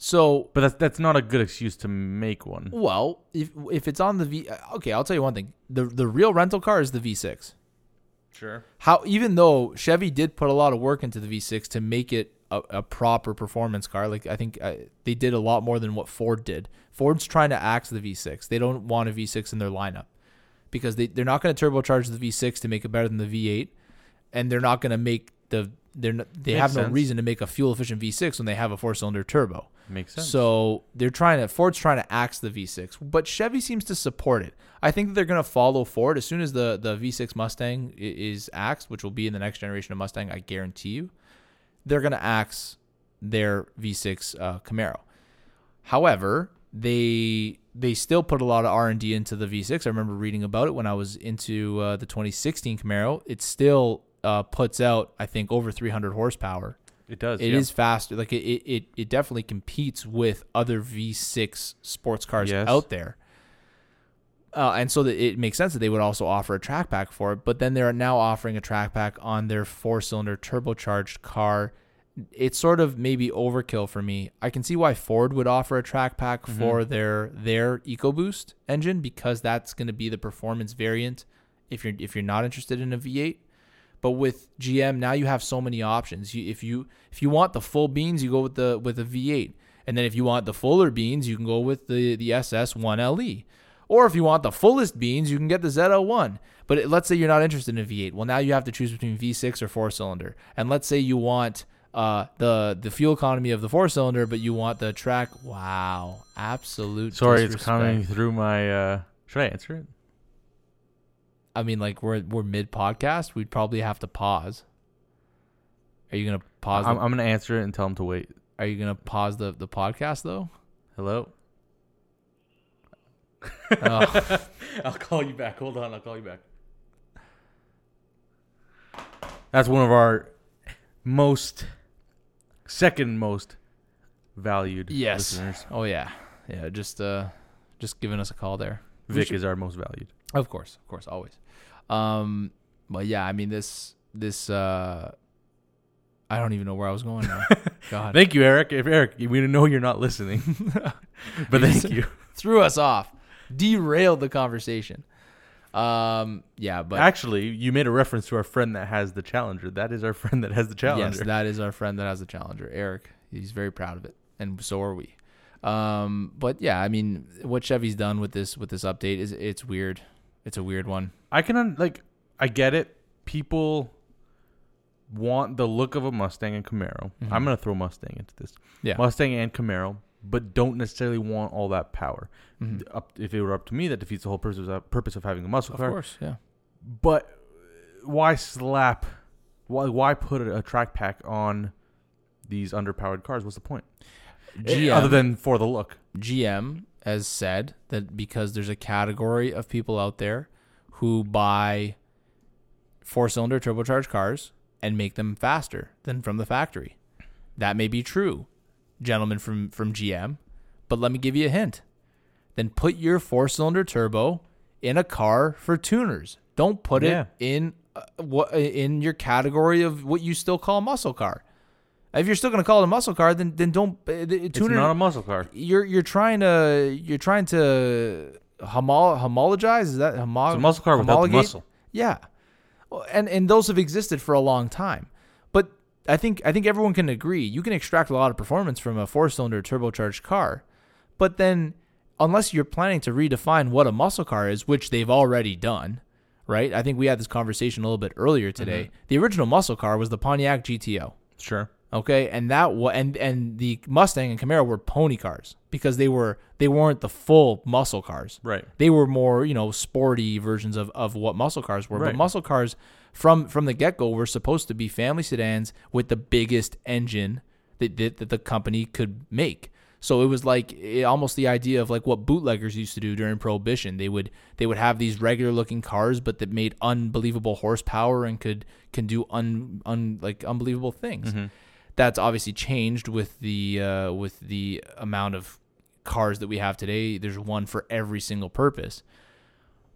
So but that's that's not a good excuse to make one. well, if if it's on the V, okay, I'll tell you one thing. The the real rental car is the V6. Sure. how even though Chevy did put a lot of work into the V6 to make it a, a proper performance car, like I think uh, they did a lot more than what Ford did. Ford's trying to axe the V6. They don't want a V6 in their lineup because they they're not going to turbocharge the V6 to make it better than the V8, and they're not going to make the they're not, they Makes have no sense. reason to make a fuel efficient V6 when they have a four cylinder turbo. Makes sense. So they're trying to Ford's trying to axe the V6, but Chevy seems to support it. I think that they're going to follow Ford as soon as the the V6 Mustang is axed, which will be in the next generation of Mustang. I guarantee you, they're going to axe their V6 uh, Camaro. However, they they still put a lot of R and D into the V6. I remember reading about it when I was into uh, the 2016 Camaro. It still uh, puts out, I think, over 300 horsepower. It does. It is yeah. faster. Like it, it, it, it definitely competes with other V6 sports cars Yes. out there. Uh, and so that it makes sense that they would also offer a track pack for it. But then they're now offering a track pack on their four cylinder turbocharged car. It's sort of maybe overkill for me. I can see why Ford would offer a track pack Mm-hmm. for their their EcoBoost engine because that's going to be the performance variant. If you're if you're not interested in a V8, but with GM now you have so many options. You, if you if you want the full beans, you go with the with a V8, and then if you want the fuller beans, you can go with the the SS 1LE. Or if you want the fullest beans, you can get the ZL1. But it, let's say you're not interested in a V8. Well, now you have to choose between V6 or four cylinder. And let's say you want uh, the the fuel economy of the four cylinder, but you want the track. Wow, absolute. Sorry, it's disrespect. coming through my. uh Should I answer it? I mean, like we're we're mid podcast. We'd probably have to pause. Are you gonna pause? I'm, the, I'm gonna answer it and tell him to wait. are you gonna pause the the podcast though? Hello. *laughs* Oh. I'll call you back. Hold on, I'll call you back. That's one of our most, second most valued Yes. listeners. Oh yeah, yeah. Just uh, just giving us a call there. Vic should- is our most valued. Of course, of course, always. Um, but yeah, I mean this this uh, I don't even know where I was going now. *laughs* God, Thank you, Eric. If Eric, we know you're not listening, *laughs* but thank you. *laughs* threw us off, derailed the conversation. Um, yeah, but Actually, you made a reference to our friend that has the Challenger. That is our friend that has the Challenger. Yes, that is our friend that has the Challenger, Eric. He's very proud of it, and so are we. Um, but yeah, I mean, what Chevy's done with this with this update is it's weird. It's a weird one. I can un- like I get it. People want the look of a Mustang and Camaro. Mhm. I'm gonna throw Mustang into this. Yeah. Mustang and Camaro, but don't necessarily want all that power. Mhm. Up, if it were up to me, that defeats the whole purpose of, purpose of having a muscle Of car. course, yeah. But why slap? Why why put a, a track pack on these underpowered cars? What's the point? GM, Other than for the look. GM has said that because there's a category of people out there who buy four cylinder turbocharged cars and make them faster than from the factory. That may be true, gentlemen from, from GM, but let me give you a hint. Then put your four cylinder turbo in a car for tuners. Don't put Yeah. it in uh, what in your category of what you still call a muscle car. If you're still going to call it a muscle car, then then don't uh, the It's tuner. not a muscle car. you're you're trying to you're trying to homo- homologize. Is that homo- It's a muscle car without the homologate? muscle. Yeah, Well, and and those have existed for a long time. But I think I think everyone can agree you can extract a lot of performance from a four-cylinder turbocharged car, but then unless you're planning to redefine what a muscle car is, which they've already done, right? I think we had this conversation a little bit earlier today. Mm-hmm. The original muscle car was the Pontiac GTO. Sure. Okay, and that wa- and and the Mustang and Camaro were pony cars because they were they weren't the full muscle cars. Right. They were more you know sporty versions of, of what muscle cars were. But muscle cars from from the get go were supposed to be family sedans with the biggest engine that, that that the company could make. So it was like it, almost the idea of like what bootleggers used to do during Prohibition. They would they would have these regular looking cars, but that made unbelievable horsepower and could can do un, un like unbelievable things mm-hmm. That's obviously changed with the uh, with the amount of cars that we have today. There's one for every single purpose,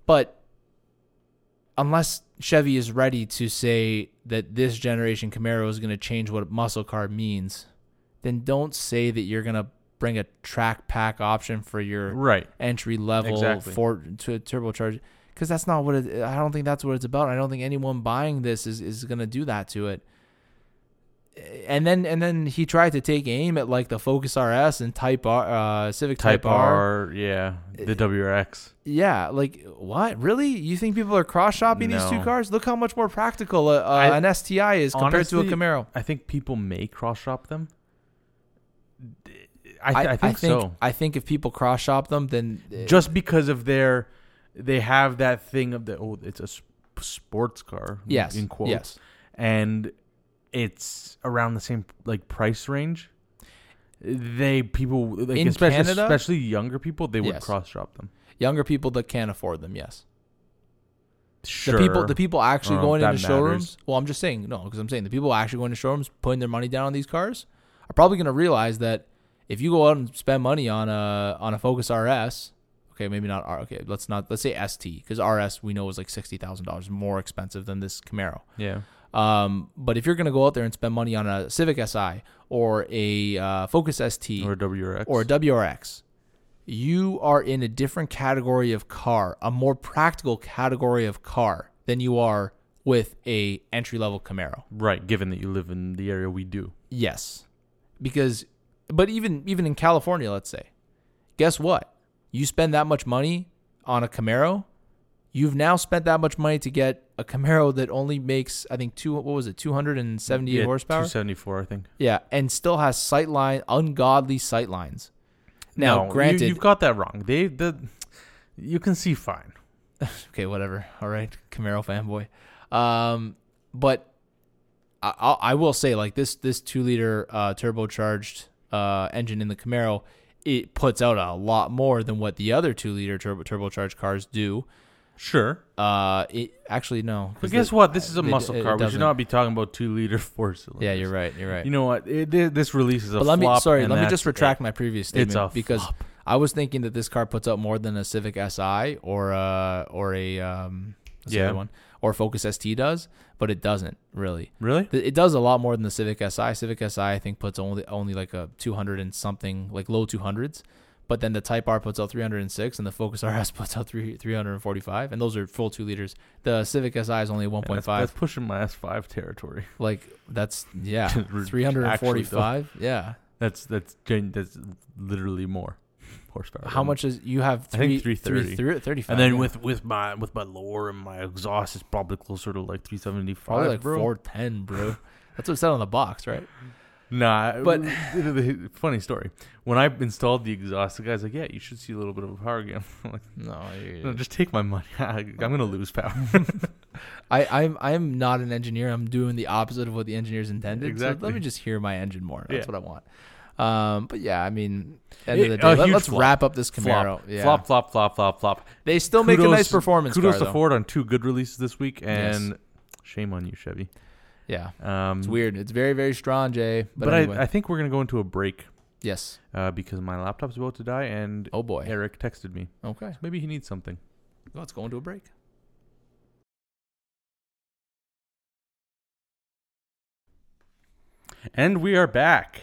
but unless Chevy is ready to say that this generation Camaro is going to change what muscle car means, then don't say that you're going to bring a track pack option for your Right. entry level Exactly. for to turbocharge because that's not what it, I don't think that's what it's about. I don't think anyone buying this is is going to do that to it. And then and then he tried to take aim at like the Focus RS and Type R, uh, Civic Type, Type R. R, yeah. The WRX. Yeah, like what? Really? You think people are cross shopping these two cars? Look how much more practical uh, uh, an STI is compared to a Camaro. I think people may cross shop them. I, I, think so. I think if people cross shop them, then uh, Just because of their, they have that thing of the oh, it's a sp- sports car. yes, In quotes. yes. and it's around the same like price range. They people like In especially Canada? especially younger people they would Yes. cross shop them. Younger people that can't afford them, yes. Sure. The people, the people actually don't know going if into that showrooms. matters. Well, I'm just saying no, because I'm saying the people actually going to showrooms, putting their money down on these cars, are probably going to realize that if you go out and spend money on a on a Focus RS, okay, maybe not R. Okay, let's not let's say ST because RS we know is like sixty thousand dollars more expensive than this Camaro. yeah. Um, but if you're going to go out there and spend money on a Civic Si or a uh, Focus ST Or WRX. or a WRX, you are in a different category of car, a more practical category of car than you are with a entry level Camaro. right, given that you live in the area we do. Yes. Because but even even in California, let's say. Guess what? You spend that much money on a Camaro, you've now spent that much money to get a Camaro that only makes I think two what was it? 278 Yeah, horsepower. 274, I think. Yeah, and still has sight line, ungodly sight lines. Now, No, granted, you, you've got that wrong. They the you can see fine. *laughs* okay, whatever. All right, Camaro fanboy. Um, but I, I, I will say, like this, this two liter uh, turbocharged uh, engine in the Camaro, it puts out a lot more than what the other two liter turbo turbocharged cars do. Sure. Uh, it actually no. But guess the- what? This is a muscle it car. We should not be talking about two liter *laughs* four cylinders. Yeah, you're right. You're right. You know what? It, this release is a but let me flop, sorry, let me just retract my previous statement because flop. I was thinking that this car puts out more than a Civic Si or a or a um Yeah. one or Focus ST does, but it doesn't really. Really? It does a lot more than the Civic Si. Civic Si I think puts only only like a 200 and something, like low 200s. But then the Type R puts out 306, and the Focus RS *laughs* puts out three 345, and those are full two liters. The Civic Si is only 1.5. That's, that's pushing my S5 territory. *laughs* like that's *laughs* yeah, Actually, 345. Yeah. That's that's that's literally more horsepower. How much is you have? I think Three, 330. three- 35. And then yeah. with with my with my lower and my exhaust is probably closer to like 375. probably like bro. 410, bro. That's what it said on the box, right? Nah, But- *laughs* funny story. When I installed the exhaust, the guy's like, "Yeah, you should see a little bit of a power again." *laughs* I'm like, No, you- "No, just take my money. *laughs* I'm gonna lose power." I, I'm I'm not an engineer. I'm doing the opposite of what the engineers intended. So Exactly. let me just hear my engine more. That's Yeah. what I want. Um, but yeah, I mean, end of the day, let, us wrap up this Camaro. flop, Yeah. flop, flop, flop, flop, flop. They still make a nice performance Kudos car, to though. Ford on two good releases this week, Yes. and shame on you, Chevy. Yeah, Um, it's weird. It's very very strong, Jay. But, But, anyway, I, I think we're gonna go into a break yes. uh, because my laptop's about to die, and Oh boy. Eric texted me. Okay. Maybe he needs something. Let's go into a break. And we are back.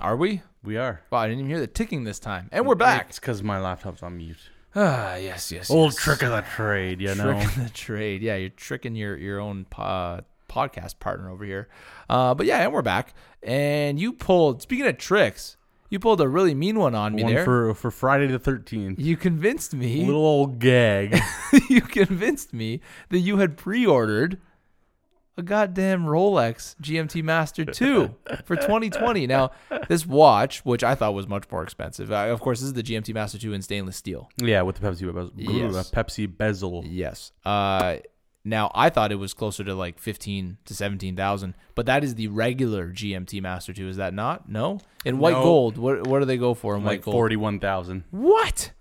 Are we? We are. Wow, I didn't even hear the ticking this time. And we're back. It's because my laptop's on mute. Ah, yes, yes. Old yes. trick of the trade, you know. Trick of the trade. Yeah, you're tricking your your own po- podcast partner over here. Uh, but yeah, and we're back. And you pulled. Speaking of tricks, you pulled a really mean one on me One there. for for Friday the thirteenth. you convinced me. *laughs* Little old gag. *laughs* you convinced me that you had pre-ordered a goddamn Rolex GMT Master 2 for *laughs* 2020. Now, this watch, which I thought was much more expensive, uh, of course, this is the GMT Master 2 in stainless steel. yeah, with the Pepsi bezel. Yes. Pepsi bezel. Yes. Uh, now I thought it was closer to like 15 to 17,000, but that is the regular GMT Master 2. Is that not? No. In white No. gold, what what do they go for in white Like gold? forty one thousand. What?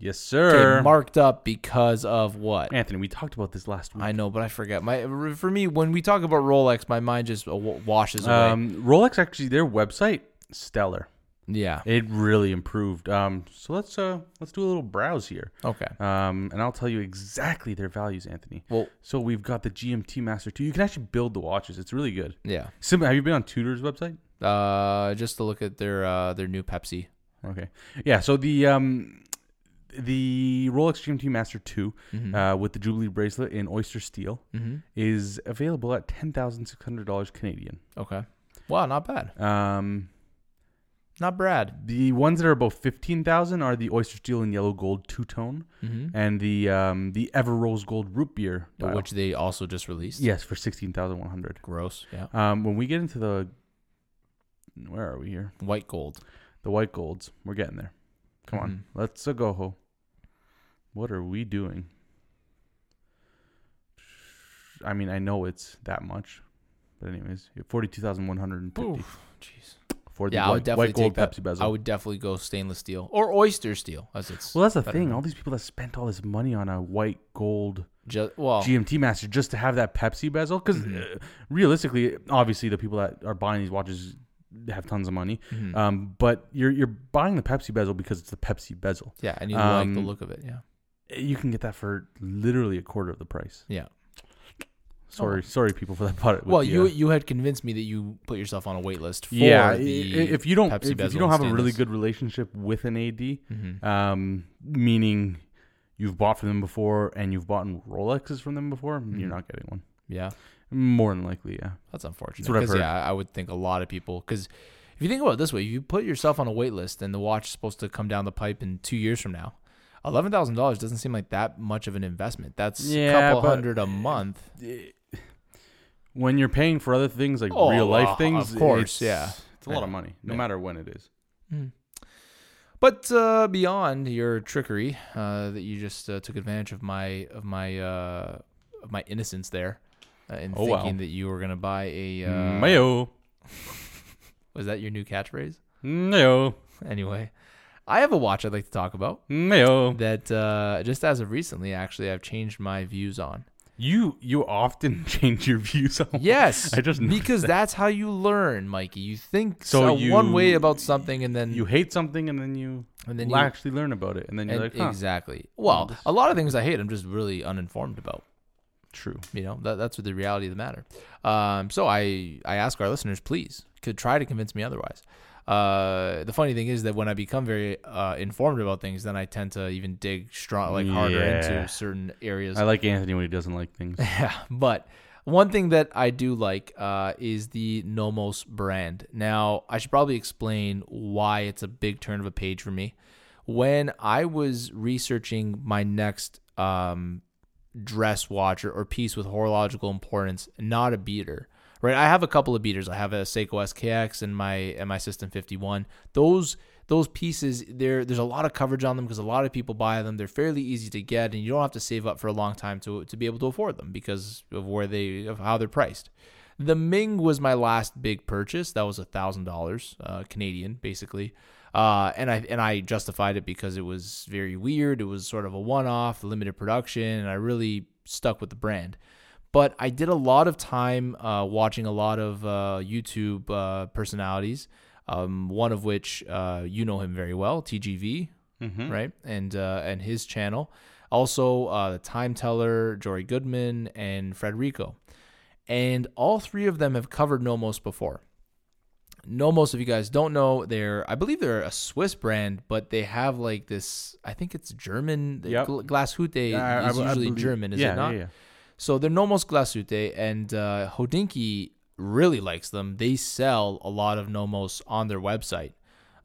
Yes, Okay, sir. marked up because of what? Anthony, we talked about this last week. I know, but I forget. My for me, when we talk about Rolex, my mind just washes away. Um, Rolex actually, their website stellar. Yeah. It really improved. Um, so let's uh let's do a little browse here. Okay. Um, and I'll tell you exactly their values, Anthony. Well, So we've got the GMT Master 2. You can actually build the watches. It's really good. yeah. Sim- have you been on Tudor's website? Uh, just to look at their uh their new Pepsi. Okay. Yeah. So the um the Rolex GMT Master 2 Mm-hmm. uh, with the Jubilee bracelet in oyster steel mm-hmm. is available at ten thousand six hundred dollars Canadian. Okay. Wow, not bad. Um, Not bad. the ones that are about fifteen thousand are the oyster steel and yellow gold two tone, Mm-hmm. and the um the Everose gold root beer, dial. Which they also just released. yes for sixteen thousand one hundred. Gross. Yeah. Um, when we get into the where are we here? White gold. The white golds. We're getting there. Come on, Mhm. let's go. Ho. What are we doing? I mean, I know it's that much, but anyways, forty-two thousand one hundred and fifty Jeez. For the Yeah, I white, would definitely white gold take that. Pepsi bezel. I would definitely go stainless steel or oyster steel, as it's. well, that's the better thing. All these people that spent all this money on a white gold well. GMT Master just to have that Pepsi bezel, because Mhm. uh, realistically, obviously, the people that are buying these watches have tons of money. mhm. Um, but you're you're buying the Pepsi bezel because it's the Pepsi bezel. yeah, and you like the um, look of it. Yeah. You can get that for literally a quarter of the price. Yeah. Sorry, sorry, people for that with Well, you uh, you had convinced me that you put yourself on a wait list for yeah. if you don't, if, if you don't have a really good relationship with an AD, Mhm. um, meaning you've bought from them before and you've bought Rolexes from them before, Mhm. you're not getting one. Yeah, More than likely, yeah. that's unfortunate. That's what I've 'Cause, heard. yeah, I would think a lot of people because if you think about it this way, if you put yourself on a wait list and the watch is supposed to come down the pipe in two years from now, eleven thousand dollars doesn't seem like that much of an investment. That's a Yeah, couple hundred a month. When you're paying for other things like Oh, real life uh, things, of course, it's- yeah. it's a lot Yeah. of money, no Yeah. matter when it is. Mm. But uh, beyond your trickery, uh, that you just uh, took advantage of my of my uh, of my innocence there, uh, in Oh, thinking wow. that you were gonna buy a uh, Mayo, *laughs* Was that your new catchphrase? mayo, Anyway, I have a watch I'd like to talk about mayo. that uh, just as of recently, actually, I've changed my views on. You you often *laughs* change your views on. Yes, I just because that's how you learn, Mikey. You think So so one way about something, and then You hate something and then you and then you actually learn about it, and then you're and like, huh, exactly. Well, a lot of things I hate, I'm just really uninformed about. true. You know, that, that's the reality of the matter. Um, so I I ask our listeners, please, could try to convince me otherwise. Uh, the funny thing is that when I become very uh, informed about things, then I tend to even dig strong, like harder Yeah. into certain areas. I like Anthony when he doesn't like things. *laughs* Yeah, but one thing that I do like uh, is the Nomos brand. Now, I should probably explain why it's a big turn of a page for me. When I was researching my next um, dress watch or, or piece with horological importance, not a beater, right? I have a couple of beaters. I have a Seiko SKX and my and my Sistem51. Those those pieces there there's a lot of coverage on them because a lot of people buy them. They're fairly easy to get and you don't have to save up for a long time to to be able to afford them because of where they of how they're priced. The Ming was my last big purchase. That was a thousand dollars uh, Canadian, basically, uh, and I and I justified it because it was very weird. It was sort of a one-off, limited production, and I really stuck with the brand. But I did a lot of time uh, watching a lot of uh, YouTube uh, personalities. Um, one of which uh, you know him very well, TGV, Mm-hmm. right? And uh, and his channel. Also, uh, the Time Teller, Jory Goodman, and Frederico. And all three of them have covered Nomos before. Nomos, if you guys don't know, they're I believe they're a Swiss brand, but they have like this. I think it's German. Yep. gl- Glashütte I- I- is I usually believe- German, is yeah, it not? Yeah, yeah. So they're Nomos Glashütte, and uh, Hodinkee really likes them. They sell a lot of Nomos on their website.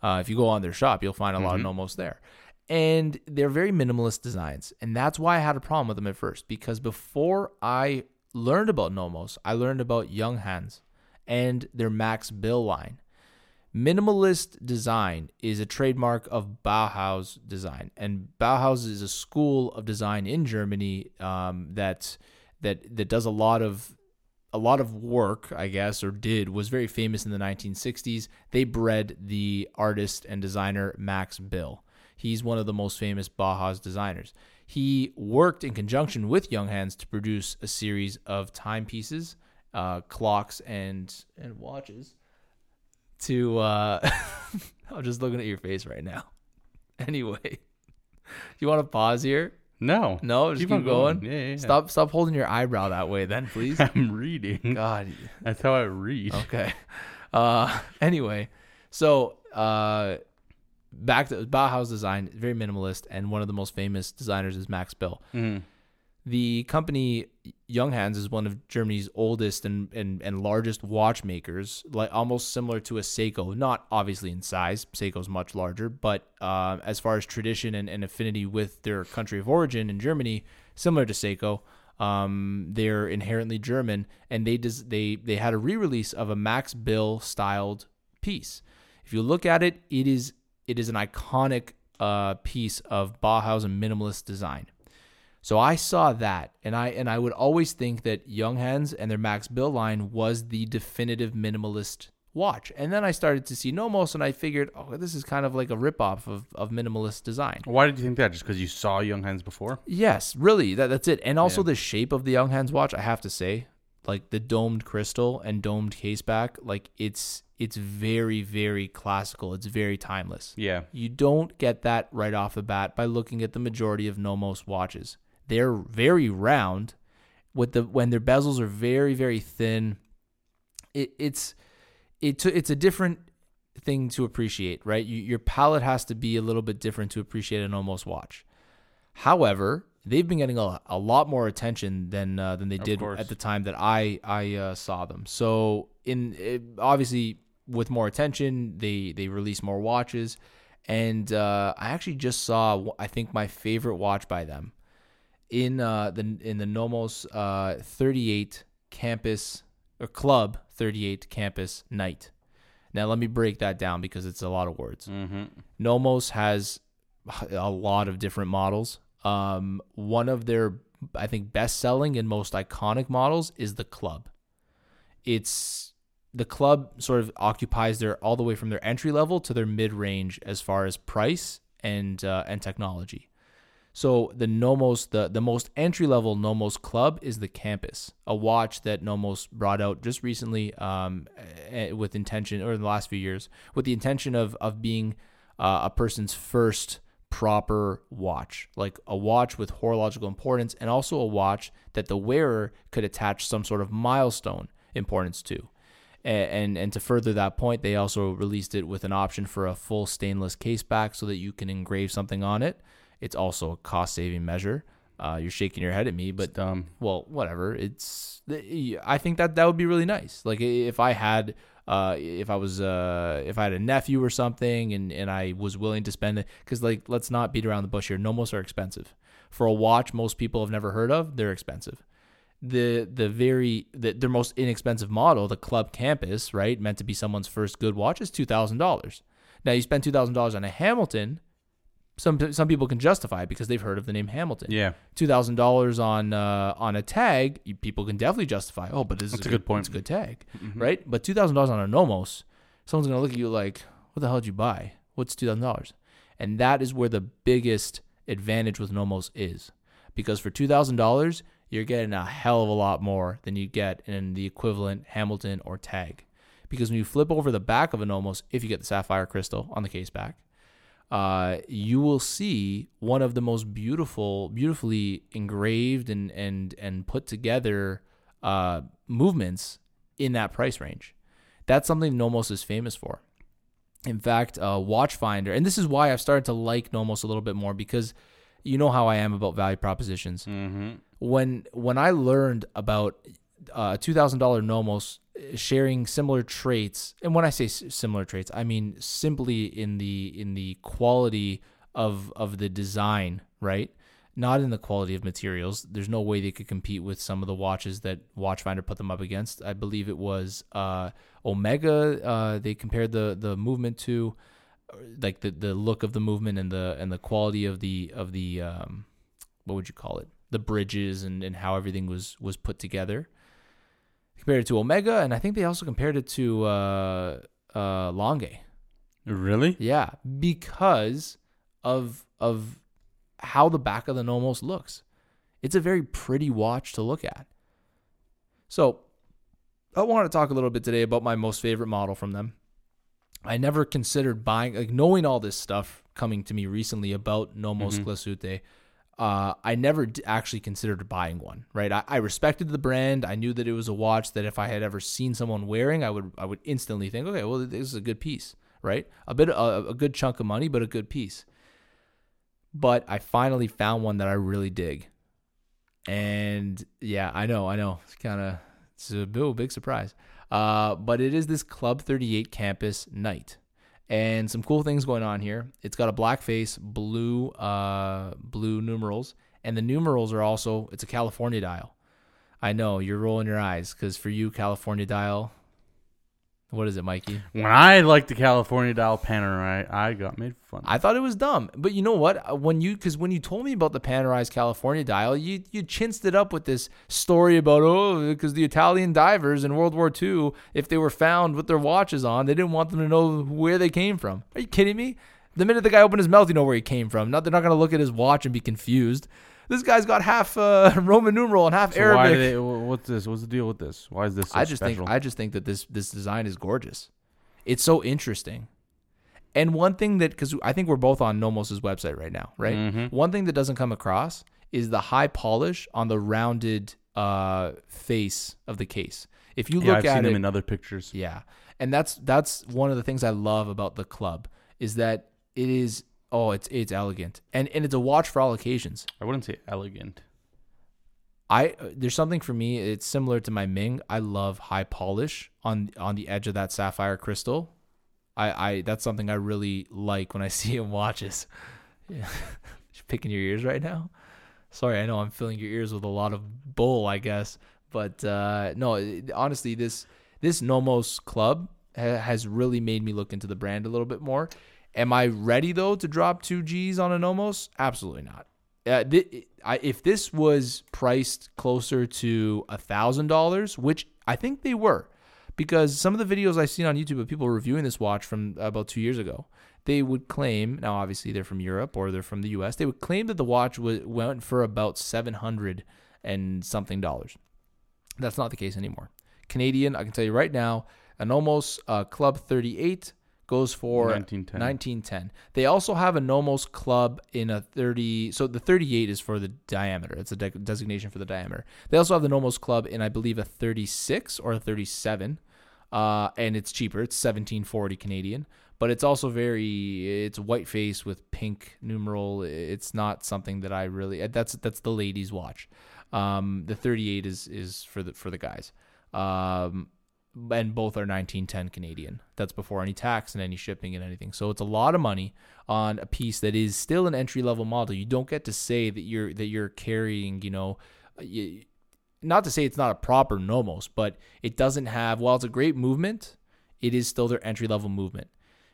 Uh, if you go on their shop, you'll find a lot of Nomos there. And they're very minimalist designs. And that's why I had a problem with them at first. Because before I learned about Nomos, I learned about Junghans and their Max Bill line. Minimalist design is a trademark of Bauhaus design, and Bauhaus is a school of design in Germany um, that that that does a lot of a lot of work, I guess, or did was very famous in the 1960s. They bred the artist and designer Max Bill. He's one of the most famous Bauhaus designers. He worked in conjunction with Junghans to produce a series of timepieces, uh, clocks, and and watches to uh *laughs* I'm just looking at your face right now. *laughs* Anyway, *laughs* you want to pause here? No. No, just keep, on going. Yeah, yeah, yeah. Stop stop holding your eyebrow that way then, please. *laughs* I'm reading. God. That's how I read. Okay. Uh *laughs* anyway, so uh back to Bauhaus design, very minimalist and one of the most famous designers is Max Bill. Mhm. The company Junghans is one of Germany's oldest and, and, and largest watchmakers, like almost similar to a Seiko. Not obviously in size, Seiko's much larger, but uh, as far as tradition and, and affinity with their country of origin in Germany, similar to Seiko. Um, they're inherently German, and they des- they they had a re-release of a Max Bill styled piece. If you look at it, it is it is an iconic uh, piece of Bauhaus and minimalist design. So I saw that, and I and I would always think that Junghans and their Max Bill line was the definitive minimalist watch. And then I started to see Nomos, and I figured, oh, this is kind of like a ripoff of of minimalist design. Why did you think that? Just because you saw Junghans before? Yes, really, that, that's it. And also Yeah. the shape of the Junghans watch, I have to say, like the domed crystal and domed case back, like it's it's very very classical. It's very timeless. Yeah. You don't get that right off the bat by looking at the majority of Nomos watches. They're very round with the when their bezels are very very thin. It, it's it it's a different thing to appreciate, right? You, your palate has to be a little bit different to appreciate an Nomos watch. However, they've been getting a, a lot more attention than uh, than they did course. at the time that I I uh, saw them. So in it, obviously with more attention, they they release more watches, and uh, I actually just saw I think my favorite watch by them in uh, the in the Nomos uh, 38 campus or club 38 campus night. Now let me break that down because it's a lot of words. Mm-hmm. Nomos has a lot of different models. Um, one of their, I think, best selling and most iconic models is the Club. It's the Club sort of occupies their all the way from their entry level to their mid range as far as price and uh, and technology. So the Nomos, the the most entry level Nomos Club is the Campus, a watch that Nomos brought out just recently, um, eh, with intention or in the last few years, with the intention of of being uh, a person's first proper watch, like a watch with horological importance, and also a watch that the wearer could attach some sort of milestone importance to. A- And and to further that point, they also released it with an option for a full stainless case back so that you can engrave something on it. It's also a cost saving measure. Uh, you're shaking your head at me, but well, whatever. It's I think that that would be really nice. Like if I had uh if I was uh if I had a nephew or something and and I was willing to spend it cuz like let's not beat around the bush here. Nomos are expensive. For a watch most people have never heard of, they're expensive. The the very the, their most inexpensive model, the Club Campus, right, meant to be someone's first good watch is $2000. Now you spend $2000 on a Hamilton, some some people can justify it because they've heard of the name Hamilton Yeah. two thousand dollars on uh, on a tag, people can definitely justify. Oh, but this That's is a good point. It's a good tag, Mhm. right? But two thousand dollars on a Nomos, someone's gonna look at you like, "What the hell did you buy? What's two thousand dollars?" And that is where the biggest advantage with Nomos is, because for two thousand dollars, you're getting a hell of a lot more than you get in the equivalent Hamilton or tag. Because when you flip over the back of a Nomos, if you get the sapphire crystal on the case back, uh, you will see one of the most beautiful, beautifully engraved and and and put together uh, movements in that price range. That's something Nomos is famous for. In fact, uh, Watchfinder, and this is why I've started to like Nomos a little bit more because you know how I am about value propositions. Mm-hmm. When when I learned about uh, two thousand dollar Nomos sharing similar traits, and when I say similar traits, I mean simply in the in the quality of of the design, right? Not in the quality of materials. There's no way they could compete with some of the watches that Watchfinder put them up against. I believe it was uh, Omega. Uh, they compared the the movement to, like the the look of the movement and the and the quality of the of the um, what would you call it? The bridges and and how everything was was put together compared it to Omega, and I think they also compared it to uh, uh, Lange. Really? Yeah, because of of how the back of the Nomos looks. It's a very pretty watch to look at. So, I want to talk a little bit today about my most favorite model from them. I never considered buying, like knowing all this stuff coming to me recently about Nomos Mhm. Glashütte. Uh, I never d- actually considered buying one. Right, I, I respected the brand. I knew that it was a watch that if I had ever seen someone wearing, I would I would instantly think, okay, well, this is a good piece. Right, a bit a, a good chunk of money, but a good piece. But I finally found one that I really dig, and yeah, I know, I know, it's kind of it's a big, big surprise. Uh, but it is this Club 38 Campus Night. And some cool things going on here. It's got a black face, blue, uh, blue numerals, and the numerals are also. It's a California dial. I know you're rolling your eyes because for you, California dial. What is it, Mikey? When I like the California dial Panerai, I got made fun. of. I thought it was dumb, but you know what? Uh, When you because when you told me about the Panerai's California dial, you you chinsed it up with this story about oh because the Italian divers in World War II, if they were found with their watches on, they didn't want them to know where they came from. Are you kidding me? The minute the guy opened his mouth, you know where he came from. Not they're not gonna look at his watch and be confused. This guy's got half uh, *laughs* Roman numeral and half So Arabic. they, what's this? What's the deal with this? Why is this so I just special? think I just think that this this design is gorgeous. It's so interesting. And one thing that because I think we're both on Nomos's website right now, right? Mhm. One thing that doesn't come across is the high polish on the rounded uh, face of the case. If you yeah, look I've at seen it, them in other pictures. yeah, and that's that's one of the things I love about the club is that it is oh it's it's elegant and and it's a watch for all occasions. I wouldn't say elegant. I uh, there's something for me. It's similar to my Ming. I love high polish on on the edge of that sapphire crystal. I I that's something I really like when I *laughs* see in watches. *laughs* Yeah, picking your ears right now. Sorry, I know I'm filling your ears with a lot of bull, I guess. But uh, no, it- honestly, this this Nomos club ha- has really made me look into the brand a little bit more. Am I ready though to drop two G's on a Nomos? Absolutely not. Uh, thi- I, if this was priced closer to a thousand dollars, which I think they were, because some of the videos I've seen on YouTube of people reviewing this watch from about two years ago, they would claim now obviously they're from Europe or they're from the U.S. They would claim that the watch wa- went for about seven hundred and something dollars. That's not the case anymore. Canadian, I can tell you right now, an Nomos uh, Club 38 goes for 1910. 1910. They also have a Nomos Club in a 30. So the 38 is for the diameter. It's a de- designation for the diameter. They also have the Nomos Club in, I believe, a 36 or a 37. Uh, and it's cheaper. It's 1740 Canadian. But it's also very. It's white face with pink numeral. It's not something that I really. That's that's the ladies' watch. Um, the 38 is is for the for the guys. Um, and both are 1910 Canadian. That's before any tax and any shipping and anything. So it's a lot of money on a piece that is still an entry level model. You don't get to say that you're that you're carrying, you know, not to say it's not a proper Nomos, but it doesn't have. While it's a great movement, it is still their entry level movement.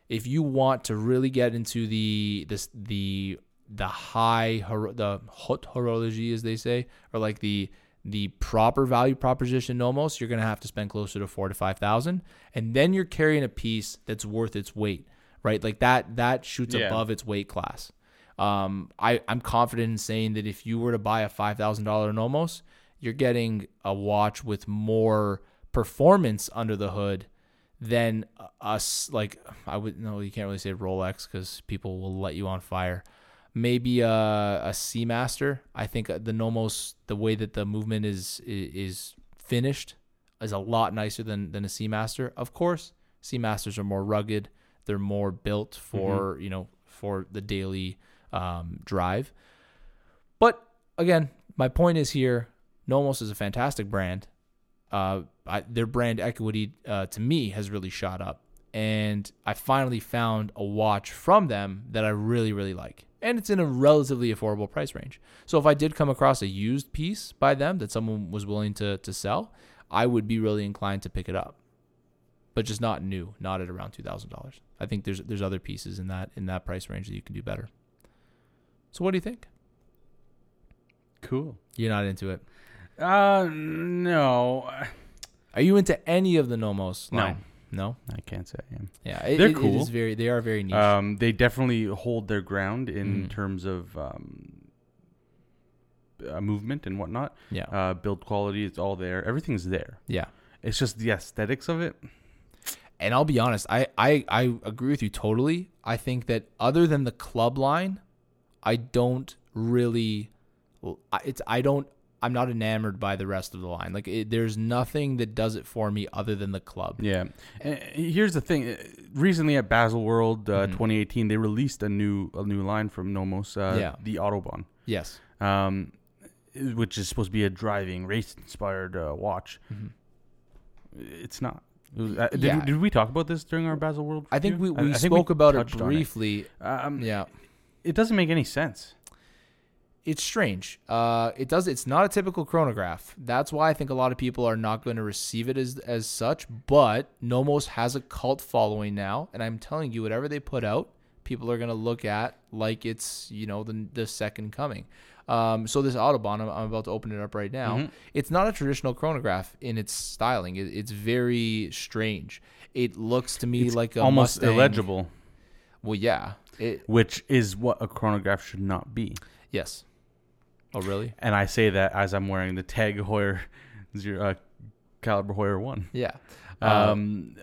If you want to really get into the this the the high the hot horology as they say, or like the the proper value proposition nomos, you're gonna have to spend closer to four to five thousand, and then you're carrying a piece that's worth its weight, right? Like that that shoots Yeah. above its weight class. Um, I I'm confident in saying that if you were to buy a five thousand dollar nomos, you're getting a watch with more performance under the hood than us like I would no you can't really say Rolex because people will let you on fire. Maybe a, a Seamaster. I think the Nomos the way that the movement is is finished is a lot nicer than than a Seamaster. Of course, Seamasters are more rugged. They're more built for you know for the daily um, drive. But again, my point is here. Nomos is a fantastic brand uh, I, their brand equity uh, to me has really shot up. And I finally found a watch from them that I really, really like. And it's in a relatively affordable price range. So if I did come across a used piece by them that someone was willing to, to sell, I would be really inclined to pick it up. But just not new, not at around two thousand dollars. I think there's there's other pieces in that in that price range that you can do better. So what do you think? Cool. You're not into it. Uh, no. Are you into any of the Nomos No. line? No. I can't say I am. Yeah, it, They're it- It cool. is very. They are very niche. Um, they definitely hold their ground in Mhm. terms of um, uh, movement and whatnot. yeah. Uh, build quality, it's all there. Everything's there. yeah. It's just the aesthetics of it. And I'll be honest, I, I, I agree with you totally. I think that other than the club line, I don't really, I- it's I don't I'm not enamored by the rest of the line. Like it, there's nothing that does it for me other than the club. Yeah. And here's the thing. Recently at Basel World uh, Mhm. 2018, they released a new a new line from Nomos, uh, Yeah. the Autobahn, Yes. um, which is supposed to be a driving race inspired uh, watch. Mhm. It's not. It was- uh, did, Yeah. did we talk about this during our Basel World? I think we, we I think spoke about it briefly. Um, Yeah. It doesn't make any sense. It's strange. Uh, it does. It's not a typical chronograph. That's why I think a lot of people are not going to receive it as as such. But Nomos has a cult following now, and I'm telling you, whatever they put out, people are going to look at like it's you know the the second coming. Um, so this Autobahn, I'm, I'm about to open it up right now. Mhm. It's not a traditional chronograph in its styling. It, it's very strange. It looks to me It's like a almost Mustang. illegible, Well, yeah. It, which is what a chronograph should not be. yes. Oh, really? And I say that as I'm wearing the Tag Heuer zero, uh, caliber Heuer one. Yeah. Uh, Um,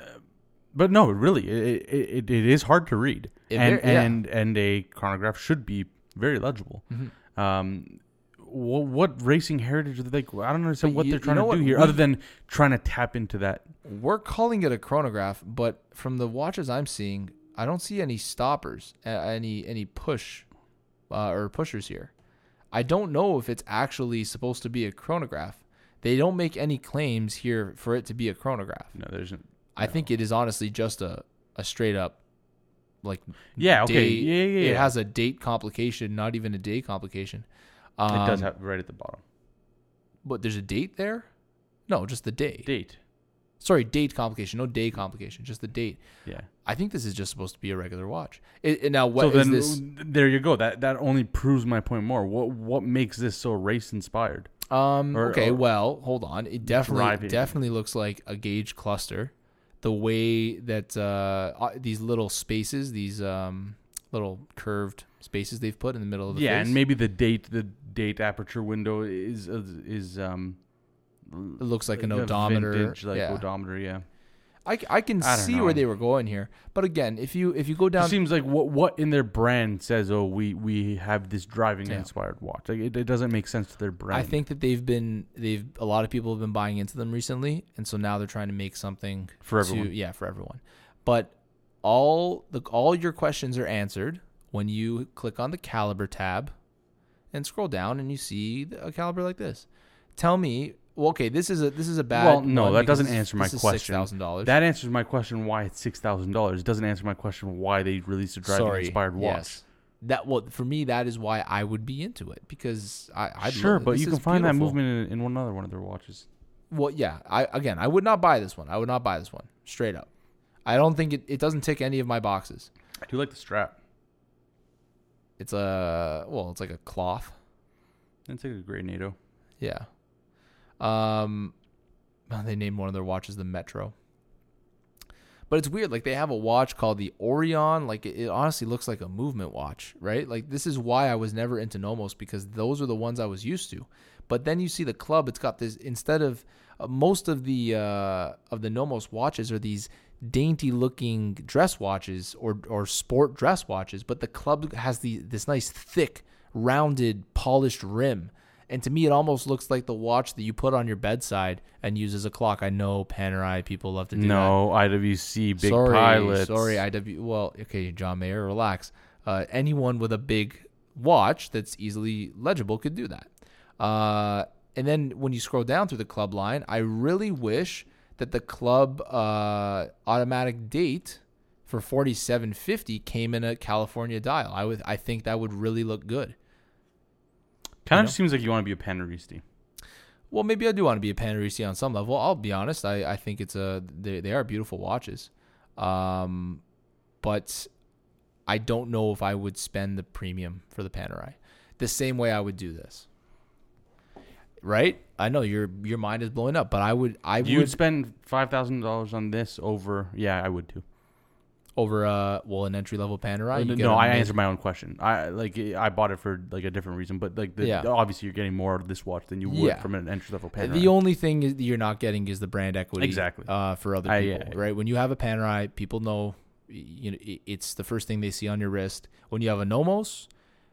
but no, really, it, it, it is hard to read, and yeah. and and a chronograph should be very legible. Mhm. Um, what, what racing heritage are they? I don't understand But what you- they're you trying know to do here, We- other than trying to tap into that. We're calling it a chronograph, but from the watches I'm seeing, I don't see any stoppers, any any push uh, or pushers here. I don't know if it's actually supposed to be a chronograph. They don't make any claims here for it to be a chronograph. No, there's. I think it is honestly just a a straight up like Yeah. Okay. date- yeah. Yeah. yeah. It has a date complication, not even a day complication. Um, it does have right at the bottom But there's a date there. No, just the day. date. Sorry, date complication, no day complication, just the date. Yeah. I think this is just supposed to be a regular watch. It, it- now, what so is then this? there you go. That that only proves my point more. What what makes this so race inspired? Um, or- okay, or- well, hold on. It definitely Driving. definitely looks like a gauge cluster. The way that uh, uh, these little spaces, these um, little curved spaces they've put in the middle of the yeah, face, and maybe the date the date aperture window is is, is um it looks like an a odometer. vintage, like yeah. odometer, yeah. I, I can I see know. where they were going here, but again, if you if you go down, It down, seems like what what in their brand says, oh, we we have this driving Yeah. inspired watch. Like it, it doesn't make sense to their brand. I think that they've been they've a lot of people have been buying into them recently, and so now they're trying to make something for everyone. To, yeah, for everyone. But all the all your questions are answered when you click on the caliber tab and scroll down and you see a caliber like this. Tell me, well, okay, this is a this is a bad. Well, no, that doesn't answer my this is question. Six thousand dollars. that answers my question why it's six thousand dollars. It doesn't answer my question why they released a driving Sorry, inspired watch. yes. That well for me that is why I would be into it because I I sure, but you can find that movement in, in one other one of their watches. Well, yeah. I again, I would not buy this one. I would not buy this one straight up. I don't think it, it doesn't tick any of my boxes. I do like the strap. It's a well, it's like a cloth. It's like a gray NATO. Yeah. Um, they named one of their watches the Metro. But it's weird. Like they have a watch called the Orion. Like it, honestly looks like a movement watch, right? Like this is why I was never into Nomos because those are the ones I was used to. But then you see the club; it's got this instead of uh, most of the uh, of the Nomos watches are these dainty looking dress watches or or sport dress watches, but the club has the this nice thick, rounded, polished rim. And to me, it almost looks like the watch that you put on your bedside and use as a clock. I know Panerai people love to do that. No, IWC big sorry, pilots. Sorry, IW. Well, okay, John Mayer, relax. Uh, anyone with a big watch that's easily legible could do that. Uh, and then when you scroll down through the club line, I really wish that the club uh, automatic date for 4750 came in a California dial. I would I think that would really look good. Kind of seems like you want to be a Paneristi. Well, maybe I do want to be a Panerai on some level. I'll be honest. I, I think it's a they, they are beautiful watches, um, but I don't know if I would spend the premium for the Panerai the same way I would do this. Right? I know your your mind is blowing up, but I would I You would would spend five thousand dollars on this over? Yeah, I would too. Over uh well an entry level Panerai. you no, no, I answered my own question. I like I bought it for like a different reason, but like the, Yeah. obviously you're getting more out of this watch than you would Yeah. from an entry level Panerai. The only thing is that you're not getting is the brand equity. Exactly. Uh, for other people, yeah, yeah. right? When you have a Panerai, people know, you know, it's the first thing they see on your wrist. When you have a Nomos,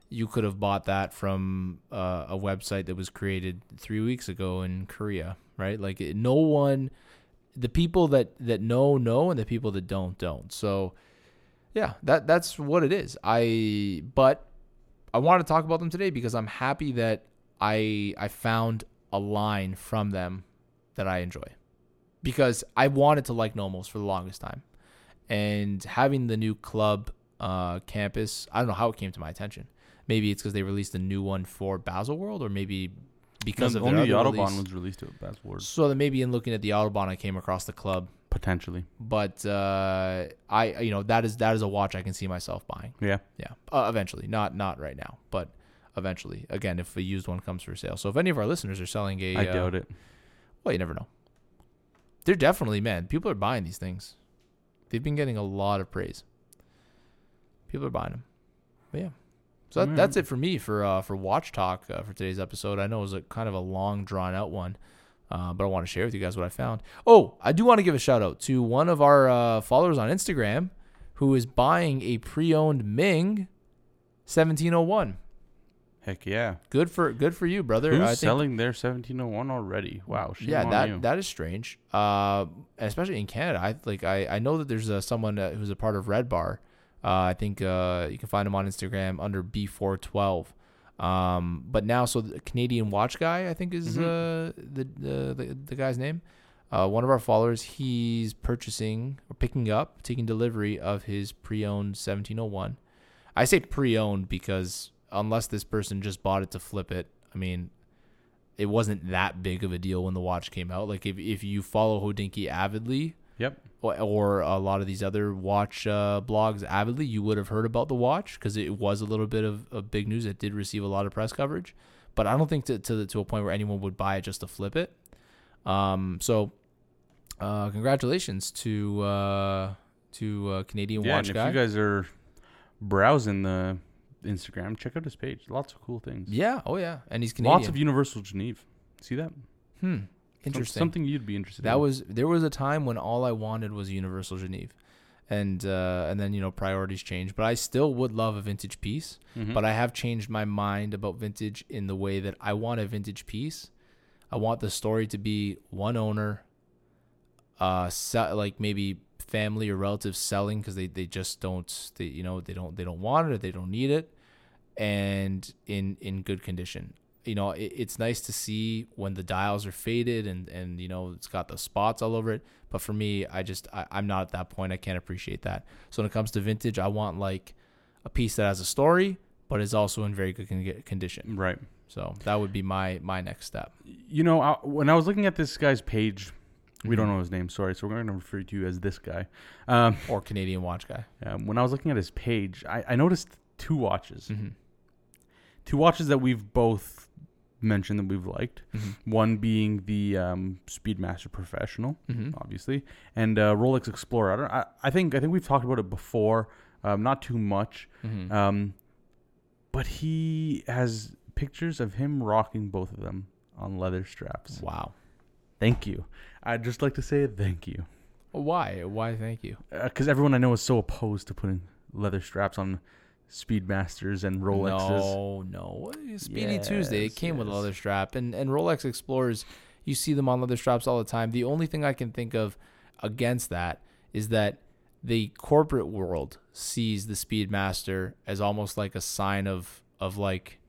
you could have bought that from uh, a website that was created three weeks ago in Korea, right? Like no one, the people that that know know, and the people that don't don't. So, yeah, that that's what it is. I but I want to talk about them today because I'm happy that I I found a line from them that I enjoy. Because I wanted to like Nomos for the longest time. And having the new club uh, campus, I don't know how it came to my attention. Maybe it's because they released a new one for Basel World, or maybe because No, of only the Autobahn release. was released to Basel World. So then maybe in looking at the Autobahn, I came across the club. Potentially. But uh, I, you know, that is that is a watch I can see myself buying. Yeah. Yeah, uh, eventually, not not right now, but eventually. Again, if a used one comes for sale. So if any of our listeners are selling a, I uh, doubt it. well, you never know. They're definitely man. People are buying these things. They've been getting a lot of praise. People are buying them. But yeah. So that, that's it for me for uh, for watch talk uh, for today's episode. I know it was a kind of a long drawn out one, uh, but I want to share with you guys what I found. Oh, I do want to give a shout out to one of our uh, followers on Instagram who is buying a pre-owned Ming 1701. Heck yeah. Good for good for you, brother. Who's I think selling their 1701 already? Wow. Shame yeah, on that you. that is strange. Uh, especially in Canada. I like I, I know that there's uh, someone uh, who's a part of Red Bar. Uh, I think uh, you can find him on Instagram under B412. Um, but now, so the Canadian Watch Guy, I think is Mhm. uh, the, the the the guy's name. Uh, one of our followers, he's purchasing or picking up, taking delivery of his pre-owned 1701. I say pre-owned because unless this person just bought it to flip it, I mean, it wasn't that big of a deal when the watch came out. Like if if you follow Hodinkee avidly, Yep. or, or a lot of these other watch uh, blogs avidly, you would have heard about the watch because it was a little bit of, of big news. It did receive a lot of press coverage, but I don't think to to, the, to a point where anyone would buy it just to flip it. Um, so, uh, congratulations to uh, to uh, Canadian Yeah, Watch and Guy. if you guys are browsing the Instagram, check out his page. Lots of cool things. yeah, oh yeah, and he's Canadian. Lots of Universal Geneve. See that? hmm, interesting. Something you'd be interested That in. was there was a time when all I wanted was Universal Geneve, and uh, and then you know priorities change. But I still would love a vintage piece. Mhm. But I have changed my mind about vintage in the way that I want a vintage piece. I want the story to be one owner, uh, like maybe family or relatives selling because they, they just don't they you know they don't they don't want it or they don't need it, and in in good condition. You know, it, it's nice to see when the dials are faded and and you know it's got the spots all over it. But for me, I just I, I'm not at that point. I can't appreciate that. So when it comes to vintage, I want like a piece that has a story but is also in very good con- condition. right. So that would be my my next step. You know, I, when I was looking at this guy's page, we don't Mhm. know his name. Sorry, so we're going to refer to you as this guy. Um, Or Canadian watch guy. um, when I was looking at his page, I, I noticed two watches. Mm-hmm. Two watches that we've both mentioned that we've liked. Mm-hmm. One being the um, Speedmaster Professional, Mm-hmm. obviously, and uh, Rolex Explorer. I, don't, I, I think I think we've talked about it before, um, not too much. Mm-hmm. Um, but he has pictures of him rocking both of them on leather straps. Wow. Thank you. I'd just like to say thank you. Why? Why? Thank you. Because everyone I know is so opposed to putting leather straps on Speedmasters and Rolexes. No, no. Speedy Tuesday. It Yes, came with a leather strap, and and Rolex Explorers. You see them on leather straps all the time. The only thing I can think of against that is that the corporate world sees the Speedmaster as almost like a sign of of like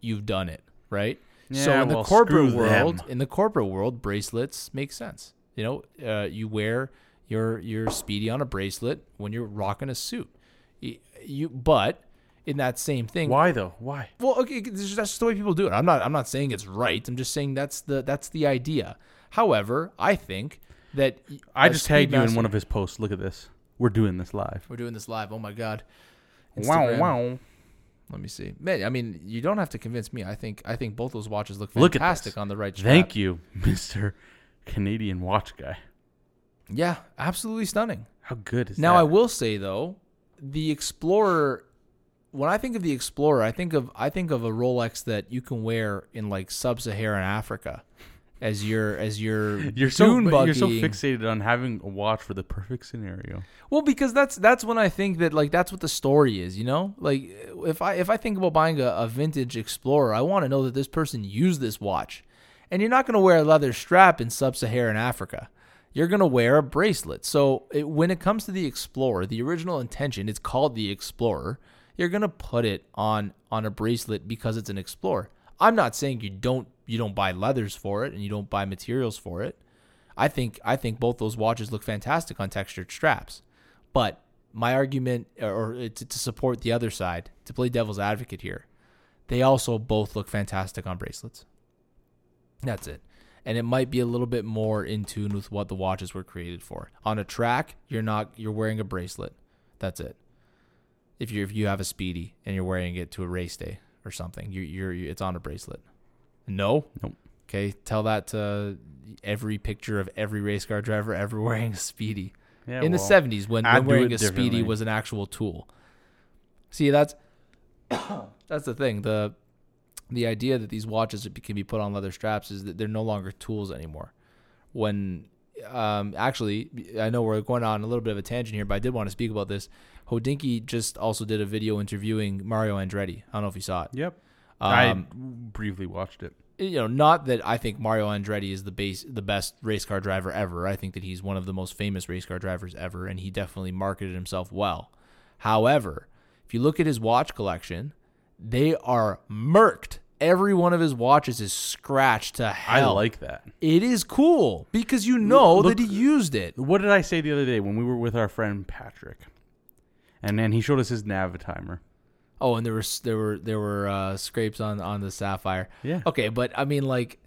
you've done it, right? Yeah, so in the corporate world, in the corporate world, bracelets make sense. You know, uh, you wear your your speedy on a bracelet when you're rocking a suit. You, but in that same thing, Why though? Why? well, okay, that's just the way people do it. I'm not. I'm not saying it's right. I'm just saying that's the that's the idea. However, I think that I just tagged you in one of his posts. Look at this. We're doing this live. We're doing this live. Oh my god. Wow, Instagram. wow. Let me see. Man, I mean, you don't have to convince me. I think I think both those watches look Look fantastic this. on the right strap. Thank you, *laughs* Mister Canadian watch guy. Yeah, absolutely stunning. How good is Now that? I will say though, the Explorer. When I think of the Explorer, I think of I think of a Rolex that you can wear in like sub-Saharan Africa, as your as your *laughs* You're so you're so fixated on having a watch for the perfect scenario. Well, because that's that's when I think that like that's what the story is, you know. Like if I if I think about buying a, a vintage Explorer, I want to know that this person used this watch, and you're not going to wear a leather strap in sub-Saharan Africa. You're going to wear a bracelet. So it, when it comes to the Explorer, the original intention, it's called the Explorer. You're going to put it on on a bracelet because it's an Explorer. I'm not saying you don't you don't buy leathers for it and you don't buy materials for it. I think I think both those watches look fantastic on textured straps. But my argument, or or uh, to, to support the other side, to play devil's advocate here, they also both look fantastic on bracelets. That's it. And it might be a little bit more in tune with what the watches were created for. On a track, you're not you're wearing a bracelet. That's it. If you if you have a speedy and you're wearing it to a race day or something, you you're it's on a bracelet. No. Nope. Okay, tell that to every picture of every race car driver ever *laughs* wearing a speedy Yeah, in the seventies when, when wearing a speedy was an actual tool. See, that's *coughs* that's the thing. The the idea that these watches can be put on leather straps is that they're no longer tools anymore. When um, actually, I know we're going on a little bit of a tangent here, but I did want to speak about this. Hodinkee just also did a video interviewing Mario Andretti. I don't know if you saw it. Yep. Um, I briefly watched it. you know, not that I think Mario Andretti is the base, the best race car driver ever. I think that he's one of the most famous race car drivers ever, and he definitely marketed himself well. However, if you look at his watch collection, they are murked. Every one of his watches is scratched to hell. I like that. it is cool because you know Look- that he used it. What did I say the other day when we were with our friend Patrick? And then he showed us his Navitimer. Oh, and there were there were there were uh, scrapes on on the sapphire. Yeah. Okay, but I mean, like,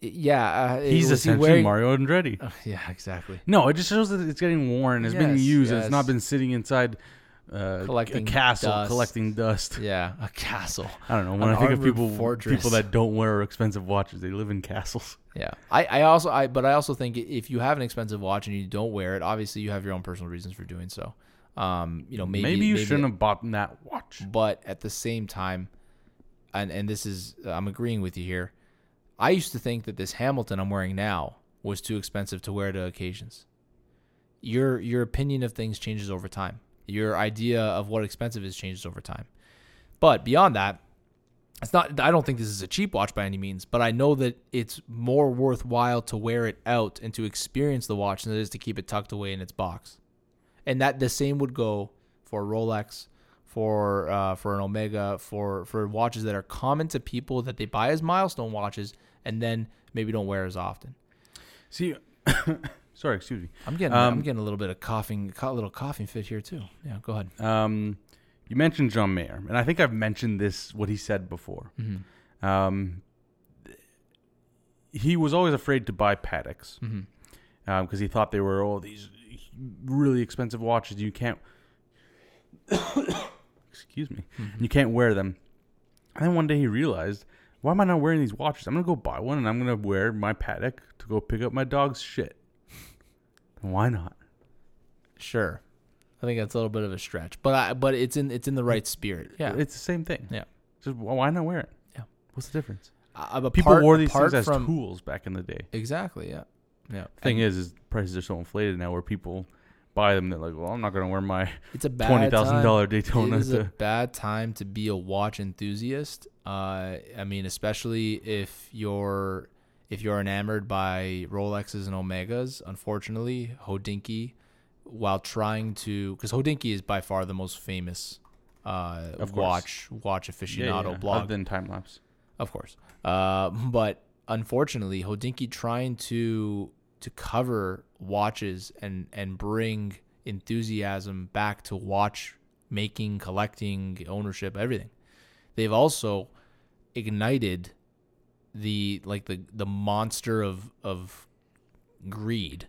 yeah, uh, He's was he essentially wearing- Mario Andretti. Uh, *laughs* yeah, exactly. No, it just shows that it's getting worn. It's been Yes, used. and It's not been sitting inside uh, Collecting a castle dust. collecting dust. Yeah, a castle. I don't know. When An I think of people fortress. people that don't wear expensive watches, they live in castles. Yeah, I, I also I but I also think if you have an expensive watch and you don't wear it, obviously you have your own personal reasons for doing so. Um, you know, maybe Maybe, you shouldn't have bought that watch. But at the same time, and and this is I'm agreeing with you here. I used to think that this Hamilton I'm wearing now was too expensive to wear to occasions. Your your opinion of things changes over time. Your idea of what expensive is changes over time. But beyond that, it's not I don't think this is a cheap watch by any means, but I know that it's more worthwhile to wear it out and to experience the watch than it is to keep it tucked away in its box. And that the same would go for Rolex, for uh, for an Omega, for for watches that are common to people that they buy as milestone watches and then maybe don't wear as often. See, *laughs* sorry, excuse me. I'm getting I'm Um, getting a little bit of coughing, a little coughing fit here too. Yeah, go ahead. Um, you mentioned John Mayer, and I think I've mentioned this what he said before. Mm-hmm. Um, he was always afraid to buy Patek's Mm-hmm. because he thought they were all these really expensive watches. You can't, *coughs* excuse me, Mm-hmm. you can't wear them. And then one day he realized, why am I not wearing these watches? I'm gonna go buy one, and I'm gonna wear my Patek to go pick up my dog's shit. Why not? Sure. I think that's a little bit of a stretch, but I, but it's in it's in the right spirit. Yeah. it's the same thing. Yeah. just why not wear it? Yeah. what's the difference? Uh, but People wore these things as from, tools back in the day. Exactly. Yeah. Yeah. Thing And is, is prices are so inflated now where people buy them. They're like, well, I'm not gonna wear my it's a bad twenty thousand dollar dollar It Daytona. is a bad time to be a watch enthusiast. Uh, I mean, especially if you're if you're enamored by Rolexes and Omegas. Unfortunately, Hodinkee, while trying to, because Hodinkee is by far the most famous uh, watch watch aficionado blog. other than time lapse. Of course. Uh, but unfortunately, Hodinkee trying to to cover watches and and bring enthusiasm back to watch making, collecting, ownership, everything. They've also ignited the like the the monster of of greed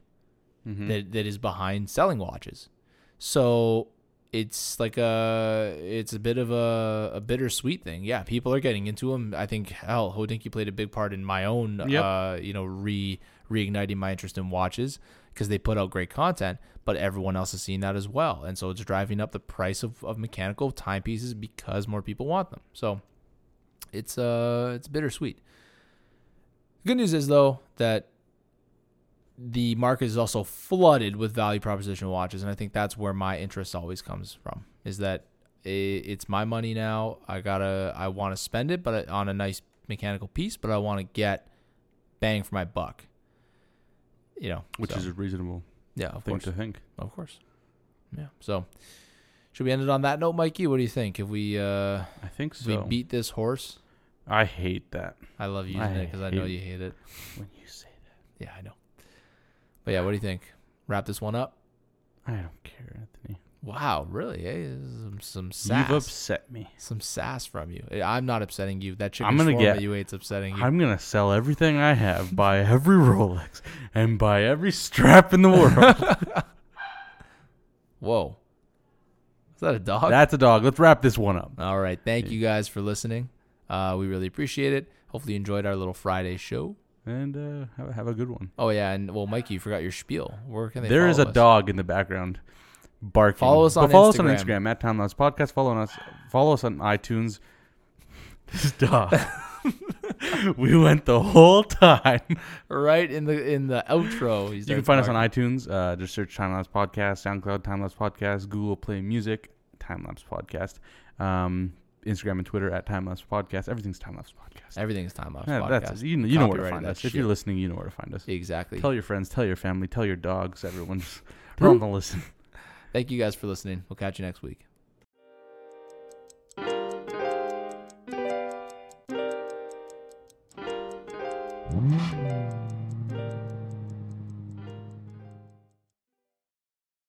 Mhm. that that is behind selling watches. So it's like a it's a bit of a, a bittersweet thing. Yeah, people are getting into them. I think hell, Hodinkee played a big part in my own Yep. uh, you know, re reigniting my interest in watches because they put out great content, but everyone else is seeing that as well. And so it's driving up the price of, of mechanical timepieces because more people want them. So it's uh it's bittersweet. Good news is though that the market is also flooded with value proposition watches, and I think that's where my interest always comes from. Is that it's my money now? I gotta, I want to spend it, but on a nice mechanical piece, but I want to get bang for my buck. You know, which so, is a reasonable yeah, of thing course, to think. of course, yeah. So, should we end it on that note, Mikey? What do you think? If we uh, I think if we beat this horse, I hate that I love using I it because I know you hate it. when you say that. Yeah, I know. But yeah, what do you think? Wrap this one up. I don't care, Anthony. Wow, really? Eh? Some, some sass. You've upset me. some sass from you. Eh, I'm not upsetting you. That chicken I'm gonna get- you ate's upsetting you. I'm gonna sell everything I have, *laughs* buy every Rolex, and buy every strap in the world. *laughs* Whoa. Is that a dog? That's a dog. Let's wrap this one up. All right. Thank you guys for listening. Uh, we really appreciate it. Hopefully you enjoyed our little Friday show. And uh, have, have a good one. Oh yeah, and well, Mikey, you forgot your spiel. Where can they? There is a us? dog in the background barking. Follow us But on follow us on Instagram. Instagram at Time Lapse Podcast. Follow us. Follow us on iTunes. *laughs* This dog. *laughs* *laughs* we went the whole time. right in the in the outro. You can find us on iTunes. Uh, just search Time Lapse Podcast, SoundCloud Time Lapse Podcast, Google Play Music Time Lapse Podcast, um, Instagram and Twitter at Time Lapse Podcast. Everything's Time Lapse Podcast. Everything's time lapse Yeah, podcast. that's you know, you know where to find that us. If you're listening, you know where to find us. exactly. Tell your friends, tell your family, tell your dogs. Everyone, just tell them to listen. Thank you guys for listening. We'll catch you next week. Mm.